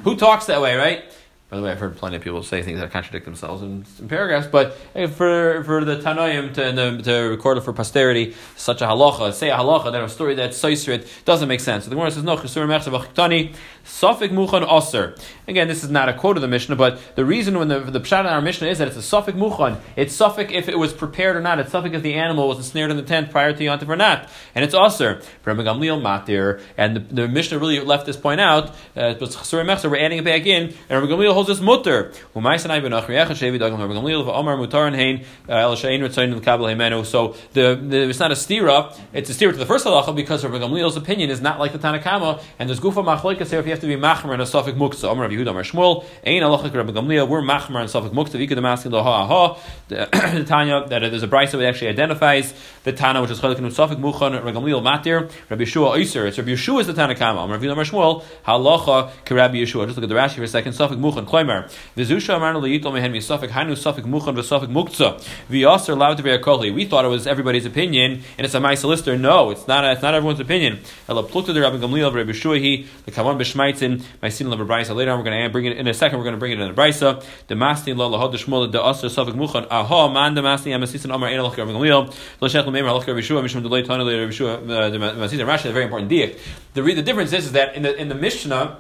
Speaker 1: Who talks that way, right? By the way, I've heard plenty of people say things that contradict themselves in, in paragraphs, but for, for the Tanoim to, to record it for posterity, such a halacha, say a halacha, that a story that's soisrit doesn't make sense. So the Gemara says, no, chesur mechsav Safik muchan oser. Again, this is not a quote of the Mishnah, but the reason when the, the pshat in our Mishnah is that it's a Safik muchan. It's Safik if it was prepared or not. It's Safik if the animal was ensnared in the tent prior to Yontif or not. And it's matir. And the, the Mishnah really left this point out. Uh, we're adding it back in. And Rabbi holds this mutter. Uh, so the, the it's not a stira, it's a stira to the first halacha because Rabbi Gamliel's opinion is not like the Tanakama, and there's gufa machloikas here if you have to be machmer and a suffik muksa. Amar Yehuda Amar Shmuel, ein halacha Rabbi Gamliel, we're machmer and suffik muksa. Vika demaskin lo ha ha. Tanya that there's a brisa that actually identifies the Tana which is chalik and suffik muchan Rabbi Gamliel matir. Rabbi Yeshua oiser. It's Rabbi Yeshua is the Tanakama. Amar Rabbi Amar Shmuel halacha Rabbi Yeshua. Just look at the Rashi for a second. Suffik muchan kloimer. Vizusha amarnu liyitol mehen misafik hanu safik muchan v'safik muktzah. V'yaser a kohli. We thought it was everybody's opinion, and it's a lister. No, it's not. It's not everyone's opinion. Ela plukta the Rabbi Gamliel, Rabbi Shuahi, the kavan b'shmaitzin, my sin of brisa. Later on, we're going to bring it in a second. We're going to bring it in the brisa. The masni lo lahod shmol the aser safik muchan. Aha man the masni amasisin amar ein alach Rabbi Gamliel. Shech l'meimer alach mishum delay Shua. Uh, Rashi a very important diak. The the difference is, is that in the in the Mishnah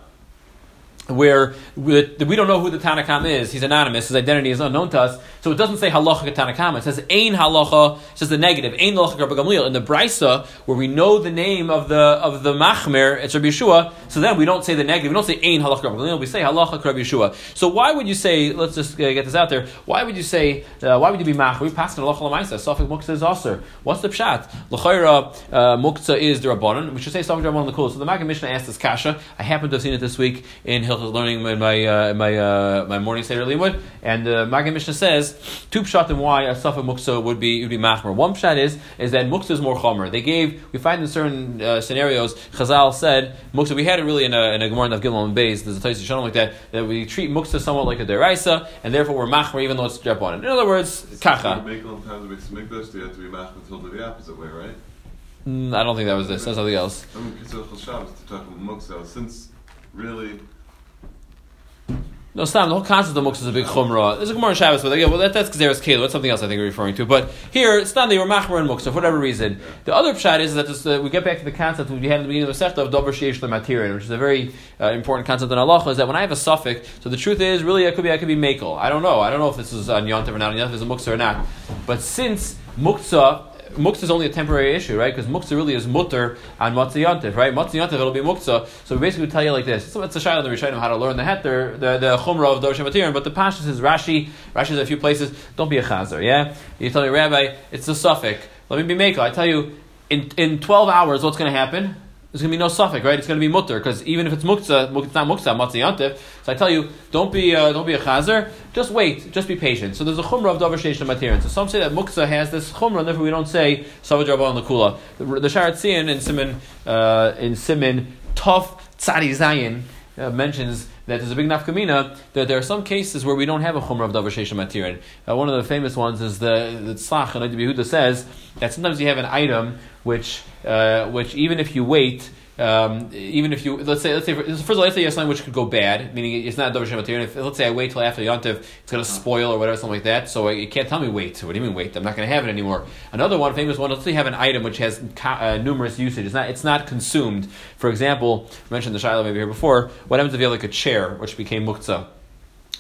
Speaker 1: where we, don't know who the Tanakam is. He's anonymous. His identity is unknown to us. So it doesn't say halacha Tanakam. It says ein halacha. It says the negative. Ein halacha Gamliel. In the Brisa, where we know the name of the of the Machmer, it's Rabbi Yeshua. So then we don't say the negative. We don't say ein halacha Gamliel. We say halacha Rabbi Yeshua. So why would you say? Let's just uh, get this out there. Why would you say? Uh, why would you be Machmer? We passed in halacha lamaisa. Sofik muktzah is aser. What's the pshat? L'chayra uh, is the rabbanon. We should say safik rabbanon the cool. So the Maggid Mishnah asked this kasha. I happen to have seen it this week in Hilchos learning in my uh, my uh, my morning seder limud, and the uh, Maggid Mishnah says two pshatim why a safa muksa would be would be machmer. One pshat is is that muksa is more chomer. They gave we find in certain uh, scenarios Chazal said muksa. We had it really in a in a Gemara of Gilman Bays. There's a Taisi Shalom like that that we treat muksa somewhat like a deraisa, and therefore we're machmer even though it's drep on it. In other words, kacha.
Speaker 2: So you have to be machmer until the opposite way, right?
Speaker 1: Mm, I don't think that was this. That's something else.
Speaker 2: I mean, to talk about muksa, since really
Speaker 1: No, stop. The whole concept of muksa is a big chumrah. There's a Gemara in Shabbos, but again, well, that, that's Gezeres Kelo. That's something else I think we're referring to. But here, not they were machmer and muksa for whatever reason. The other pshat is that this, uh, we get back to the concept we had in the beginning of the sechta of dover sheish which is a very uh, important concept in halacha. Is that when I have a suffix, so the truth is really it could be I could be makel. I don't know. I don't know if this is on yontav or not. If it's a muksa or not. But since muksa muktzah is only a temporary issue, right? Because muktzah really is mutter on matzah yontif, right? Matzah yontif, it'll be muktzah. So we basically tell you like this. So it's a shayla show them how to learn the heter, the, the chumrah of dorsha material. But the pashas is Rashi. Rashi is a few places. Don't be a chazer, yeah? You tell me, rabbi, it's a suffix. Let me be makel. I tell you, in, in 12 hours, what's going to happen? There's going to be no suffix, right? It's going to be mutter because even if it's muktzah, it's not muktzah, matzah yantiv. So I tell you, don't be uh, don't be a chazer. Just wait, just be patient. So there's a chumrah of davar sheish. So some say that muktzah has this chumrah, and therefore we don't say savaj on the kula. The, the Shaar HaTziyun in Simon uh, in Simon Tov Tzadi Zayin uh, mentions that there's a big nafkamina that there are some cases where we don't have a chumrah of davar sheish material. Uh, one of the famous ones is the the tzlach and Yehuda says that sometimes you have an item which uh, which even if you wait, um, even if you let's say let's say first of all let's say you have something which could go bad, meaning it's not davar material. If let's say I wait till after the yontiv, it's going to spoil or whatever, something like that. So you can't tell me wait. What do you mean wait? I'm not going to have it anymore. Another one, famous one. Let's say you have an item which has uh, numerous usage. It's not it's not consumed. For example, I mentioned the shiloh maybe here before. What happens if you have like a chair which became muktzah?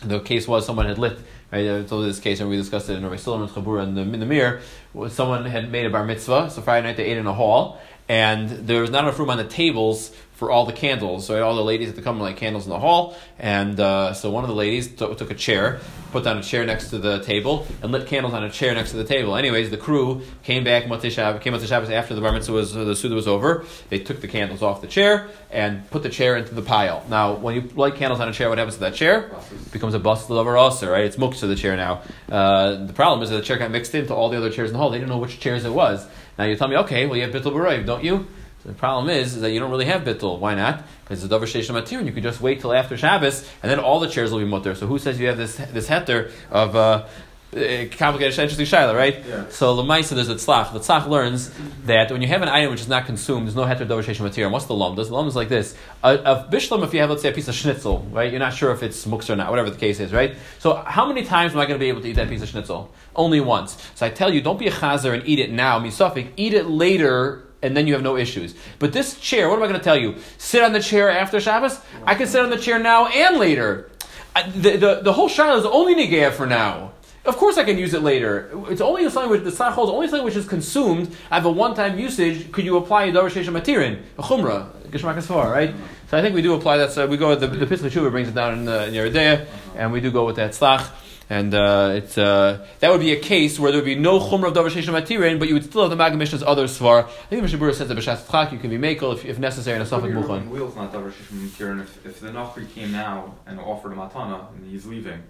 Speaker 1: The case was someone had lit Right, I told you this case, and we discussed it in Rabbi Solomon's Chabura in the, in the mirror. Someone had made a bar mitzvah, so Friday night they ate in a hall, and there was not enough room on the tables for all the candles. So all the ladies had to come and light candles in the hall. And uh, so one of the ladies t- took a chair, put down a chair next to the table, and lit candles on a chair next to the table. Anyways, the crew came back Shabbos, came Motzei Shabbos after the bar mitzvah was the suda was over. They took the candles off the chair and put the chair into the pile. Now, when you light candles on a chair, what happens to that chair? It becomes a bust lover also, right? It's muktzah the chair now. Uh, the problem is that the chair got mixed into all the other chairs in the hall. They didn't know which chairs it was. Now you tell me, okay, well you have bittul b'roiv, don't you? So the problem is, is that you don't really have bittul. Why not? Because it's a davar sheish matir, and you can just wait till after Shabbos, and then all the chairs will be mutter. So who says you have this this heter of uh, uh complicated, interesting shaila, right?
Speaker 2: Yeah.
Speaker 1: So lemaisa there's a tzlach. The tzlach learns that when you have an item which is not consumed, there's no heter davar sheish matir. What's the lum? The lum is like this: a, a bishlam, if you have let's say a piece of schnitzel, right? You're not sure if it's muksa or not, whatever the case is, right? So how many times am I going to be able to eat that piece of schnitzel? Only once. So I tell you, don't be a chazer and eat it now. Misafik, eat it later and then you have no issues. But this chair, what am I going to tell you? Sit on the chair after Shabbos? I can sit on the chair now and later. I, the, the, the whole shaila is only negaya for now. Of course, I can use it later. It's only something which the sachol is only something which is consumed. I have a one-time usage. Could you apply a davar matirin, a chumrah, geshmak asfar, right? So I think we do apply that. So we go with the the Pesach brings it down in, the in Yeridea, and we do go with that slach. And uh, it's, uh, that would be a case where there would be no chumrah of davar matirin, but you would still have the Maggid Mishnah's other svar. I think Mishnah Berurah says that b'shas tzchak you can be makel if, if necessary in a suffix muchan.
Speaker 3: Wheels not davar matirin. If, if the nachri came now and offered a matana and he's leaving,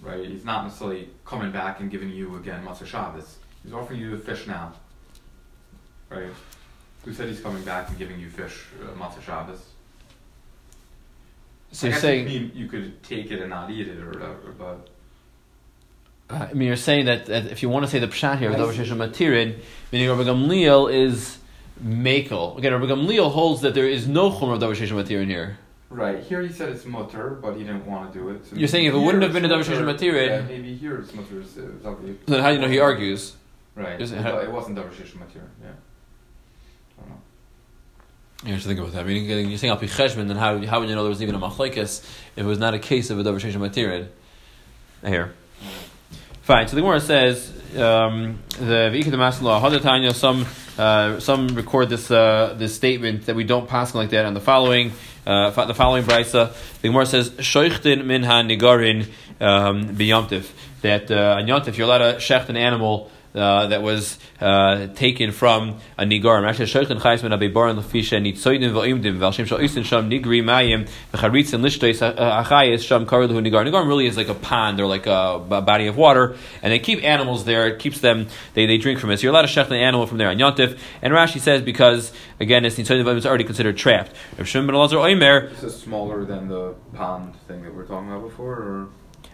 Speaker 3: right? He's not necessarily coming back and giving you again Matzah Shabbos. He's offering you the fish now, right? Who said he's coming back and giving you fish uh, Matzah Shabbos?
Speaker 1: So
Speaker 3: I
Speaker 1: you're saying,
Speaker 3: you, you could take it and not eat it or whatever, but
Speaker 1: uh, I mean, you're saying that, that if you want to say the pshat here, davar shesha matirin, meaning Rabbi Gamliel is makel. Again, Rabbi Gamliel holds that there is no chumrah of davar shesha matirin here.
Speaker 3: Right here he said it's mutter, but he didn't want to do it. So
Speaker 1: You're saying if it wouldn't have been a davar
Speaker 3: mutter,
Speaker 1: shesha
Speaker 3: yeah, maybe here it's mutter.
Speaker 1: Then how do you know he argues?
Speaker 3: Right,
Speaker 1: it-
Speaker 3: it, it wasn't davar shesha matirin. Yeah, I don't know.
Speaker 1: You have to think about that. I mean, you're saying al pi then how, how would you know there was even a machlekes if it was not a case of a davar shesha matirin? Here. Fine. So the Gemara says um, the V'ikah the Masla Hadatanya. Some uh, some record this uh, this statement that we don't pass like that on the following uh, the following brisa. The Gemara says Shoichtin minha nigarin um, biyamtiv that uh, on you're allowed to shecht an animal. Uh, that was uh, taken from a nigarim. Actually, shoychen chayis ben abebaran lefisha nitzoydim v'oimdim v'al shal oisin sham nigri mayim v'charitzin lishtois achayis sham karu lehu nigar. Nigarim really is like a pond or like a, body of water, and they keep animals there. It keeps them. They, they drink from it. So you're allowed to shecht an animal from there on yontif. And Rashi says because again, it's nitzoydim v'oimdim is already considered trapped. Rav Shimon ben Elazar Oimer.
Speaker 3: This is smaller than the pond thing that we were talking about before, or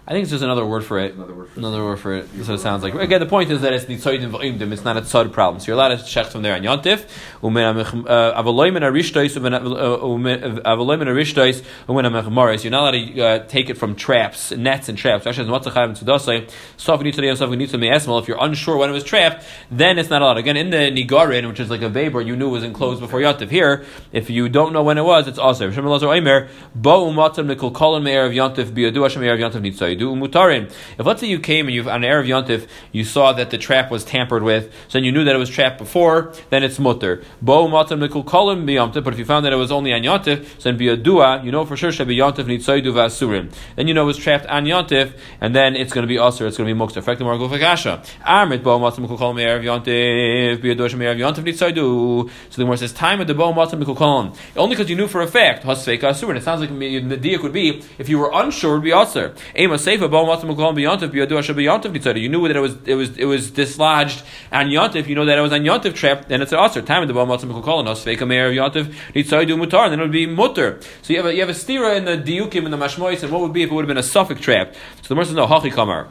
Speaker 1: I think it's just another word for it.
Speaker 3: Another word for
Speaker 1: Another word for it. What it sounds like. Again, the point is that it's nitzoidim v'imdim. It's not a tzad problem. So you're allowed to check from there on yontif. Avaloim and arishtois avaloim and arishtois umen amechmaris. You're not allowed to uh, take it from traps, nets and traps. Actually, what's a chayv and tzedasai? Sof nitzadei sof nitzadei esmal. If you're unsure when it was trapped, then it's not allowed. Again, in the nigarin, which is like a where you knew it was enclosed before yontif. Here, if you don't know when it was, it's also. Shem Elazar Omer bo umatam nikol kolon me'er of yontif biyadu Hashem me'er of yontif umutarin. If let's say you came and you on an erev yontif, you saw that the trap was tampered with, so then you knew that it was trapped before, then it's mutter. Bo umatam nikol kolon biyontif. But if you found that it was only on yontif, so then biyadua, you know for sure shebi yontif nitzaydu v'asurim. Then you know it was trapped on yontif, and then it's going to be usher. It's going to be mukta. Effective margo fakasha. Armit bo umatam nikol kolon me'er of yontif biyadu Hashem me'er of yontif nitzaydu. So the Gemara says time of the bo umatam nikol kolon. Only because you knew for a fact hasfeka asurin. It sounds like the diak would be if you were unsure, it would be usher. Ema seifa bo umatam nikol kolon biyontif biyadu Hashem biyontif nitzaydu. You knew that it was it was it was dislodged on yontif. You know that it was on yontif trap. Then it's an usher. Time of the bo nikol kolon hasfeka me'er of yontif nitzaydu mutar. Then it would be mutter. So you have a, you have a stira in the diukim in the mashmois, and what would be if it would have been a suffix trap? So the Gemara says no hachi kamar.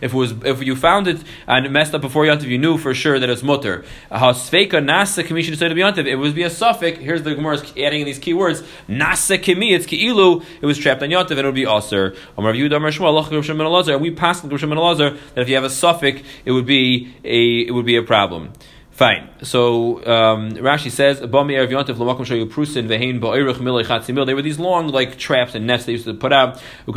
Speaker 1: If it was if you found it and messed up before yontav, you knew for sure that it's mutter. Hasfeka nasa kamisha nitzaydu biyontav. It was be a suffix. Here's the Gemara adding in these key words. Nasa. It's ki'ilu. It was trapped on yontav and it would be aser. And we passed Shimon Elazar that if you have a suffix, it would be a it would be a problem. Fine. So um, Rashi says. They were these long like traps and nets they used to put out. It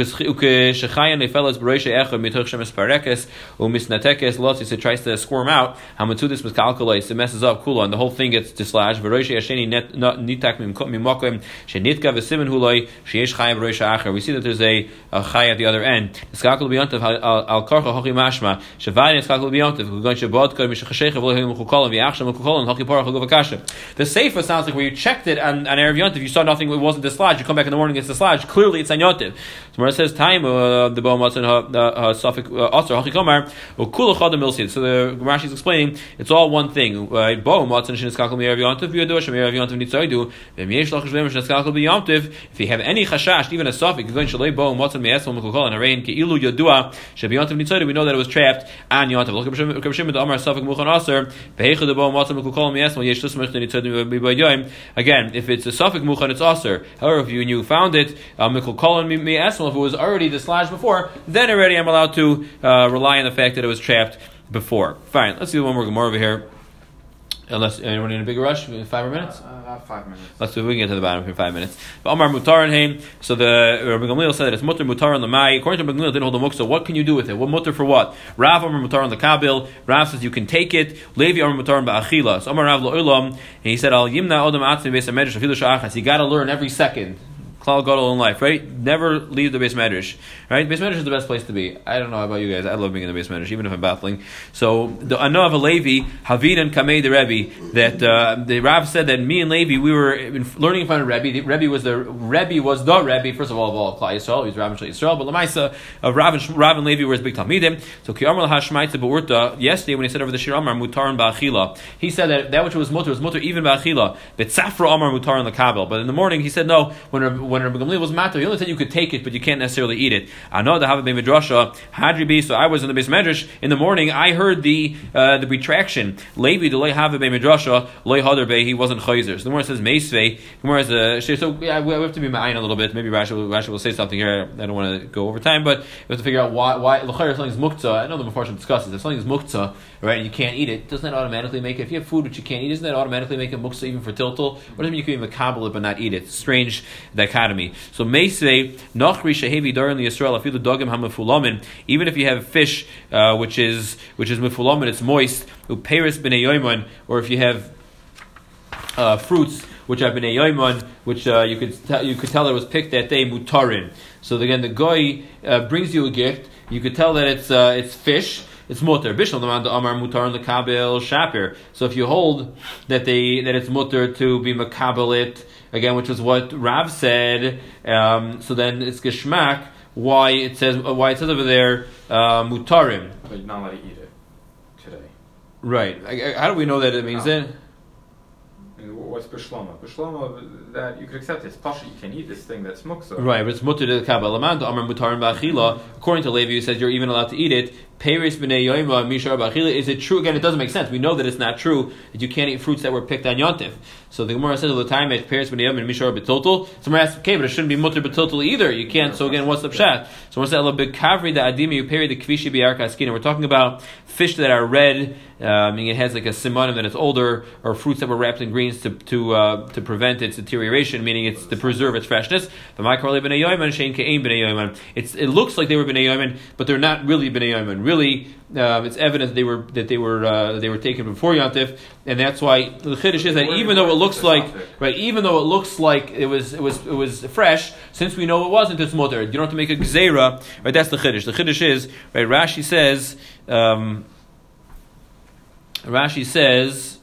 Speaker 1: tries to squirm out. Hamatudis miskalkulates. It messes up kula, and the whole thing gets dislodged. We see that there's a, a chay at the other end. Skalkul to. The sefer sounds like where you checked it on, on Erev Yontif, you saw nothing, it wasn't dislodged. You come back in the morning, it's dislodged. Clearly, it's on Yontif. So it says time uh, the bo matzon suffix also hachikomar ukula chadam milsid. So the Rashi is explaining it's all one thing. If you have any chashash, even a suffix, you're going and nitzaydu. We know that it was trapped on Yontif. Again, if it's a suffix muchan, it's aser. However, if you, you found it, uh, if it was already dislodged before, then already I'm allowed to uh, rely on the fact that it was trapped before. Fine, let's do one more Gemara over here. Unless anyone in a big rush, five more minutes.
Speaker 3: Uh, about five minutes.
Speaker 1: Let's see if we can get to the bottom in five minutes. But Omar Mutar and Haim. So the Rabbi Gamliel said that it's Mutar Mutar on the Mai. According to Rabbi Gamliel, didn't hold the muksa. What can you do with it? What Mutar for what? Rav Omar Mutar on the Kabil. Rav says you can take it. Levi Omar Mutar on Ba'achila. So Omar Rav Lo'ilam, and he said Al Yimna Odam Atzmi Beis Hamedrash Afilu Sha'achas. You got to learn every second. Klal Gadol in life, right? Never leave the base medrash, right? Base medrash is the best place to be. I don't know about you guys. I love being in the base medrash, even if I'm battling. So the, I know of a Levi, Havid and Kamei the Rebbe, that uh, the Rav said that me and Levi we were learning in front of Rebbe. The Rebbe was the Rebbe was the Rebbe first of all of all Klal Yisrael. He was Rav and Yisrael, but Lamaisa of Rav and, Rav and Levi were his big talmidim. So Kiyamar Hashmaita Beurta yesterday when he said over the Shir Amar Mutar and Ba'achila, he said that that which was mutar was mutar even Ba'achila. But Safra Amar Mutar in the Kabel. But in the morning he said no. When when Rabbi Gamliel was matter, he only said you could take it, but you can't necessarily eat it. I know the Havah Midrasha Hadri be. So I was in the base medrash in the morning. I heard the uh, the retraction. Levi the loy Havah Midrasha loy Hadar Be. He wasn't chayzer. So the more says. The more is a so yeah, we have to be ma'ayin a little bit. Maybe Rashi Rashi will say something here. I don't want to go over time, but we have to figure out why why something is muktzah. I know the Mepharshim discusses if something is muktzah, right, and you can't eat it, doesn't that automatically make it? If you have food which you can't eat, doesn't that automatically make it muktzah even for tiltal? What does it mean you can even it but not eat it? Strange So Meisvei Nachri Shehevi Darin Yisrael Afilu Dogim Hamafulamin. Even if you have fish uh, which is which is mufulamin, it's moist. Uperis b'nei or if you have uh, fruits which have been a yoimon, which uh, you could tell, you could tell that it was picked that day mutarin. So again, the guy uh, brings you a gift. You could tell that it's uh, it's fish. It's mutter. Bishal the amar mutar and the kabel shapir. So if you hold that they that it's mutter to be makabelit again, which was what Rav said. Um, so then it's geschmack. Why it says why it says over there uh, mutarim.
Speaker 3: But you're not allowed to eat it today.
Speaker 1: Right. How do we know that it means
Speaker 3: No.
Speaker 1: it?
Speaker 3: What's Bishlama? Bishlama, that you could accept it's Pasha, you can eat this thing that's muksa.
Speaker 1: Right, but it's mutter to the. Amar Mutarim Ba'achila. According to Levi, who says you're even allowed to eat it. Peris b'nei yoima mishar b'achila. Is it true? Again, it doesn't make sense. We know that it's not true that you can't eat fruits that were picked on Yontif. So the Gemara says all the time at Peris b'nei yoima mishar b'total. Someone asks, okay, but it shouldn't be mutter b'total either. You can't. So again, what's the pshat? So we're saying a bit kavri the adimi you peri the kvishi b'yarka skina. We're talking about fish that are red, uh, meaning it has like a simanim that it's older, or fruits that were wrapped in greens to to uh, to prevent its deterioration, meaning it's to preserve its freshness. The microle b'nei yoiman shein ke'ein b'nei yoiman. It's it looks like they were b'nei yoiman, but they're not really b'nei yoiman. Really, um, it's evident that they were that they were uh, they were taken before Yantif, and that's why the chiddush is that even though it looks like right, even though it looks like it was it was it was fresh, since we know it wasn't, it's mutter. You don't have to make a gzeira, right? That's the chiddush. The chiddush is right. Rashi says. Um, Rashi says,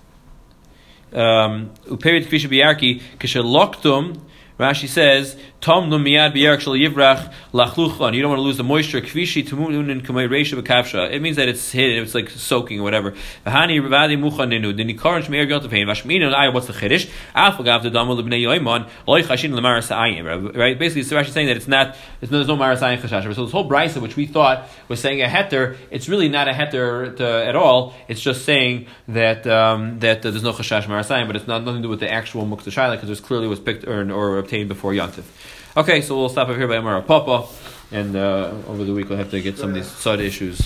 Speaker 1: um, "Uperit kvisha biyarki kishaloktum." Rashi says, "Tom no miyad biyark shel yivrach lachluchon." You don't want to lose the moisture. Kvishi tumunin kamei reisha bekavsha. It means that it's hidden. It's like soaking or whatever. V'hani rivadi muchaninu. The nikaron shmeir yontav hein. Vashminu ayah. What's the chiddush? Af agav the damu lebnei yoimon loy chashin lemar sa'ayim. Right. Basically, it's Rashi saying that it's not. It's, there's no marasayim chashash. So this whole brisa, which we thought was saying a heter, it's really not a heter at all. It's just saying that um, that uh, there's no chashash marasayim, but it's not nothing to do with the actual shayla because it clearly was picked or, or obtained before Yantif. Okay, so we'll stop over here by Amara Papa, and uh, over the week we'll have to get some of these side issues.